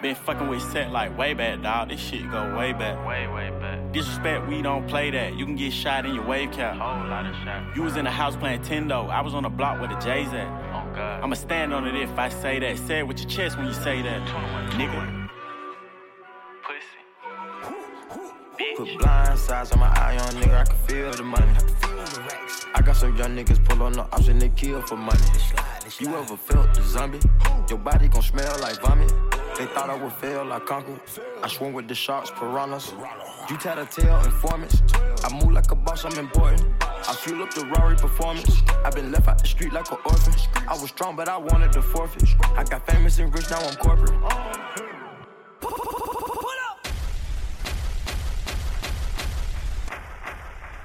Been fucking with set like way back, dog. This shit go way back. Way, way back. Disrespect, we don't play that. You can get shot in your wave cap. Whole lot of shot. You was in the house playing Tendo. I was on the block where the J's at. Oh, God. I'ma stand on it if I say that. Say it with your chest when you say that. Nigga. Put blind sides on my eye on nigga, I can feel the money. I got some young niggas pull on the option, they kill for money. You ever felt the zombie? Your body gon' smell like vomit. They thought I would fail, I conquered. I swim with the sharks, piranhas. You tattle tail informants. I move like a boss, I'm important. I fuel up the Rari performance. i been left out the street like an orphan. I was strong, but I wanted to forfeit. I got famous and rich, now I'm corporate.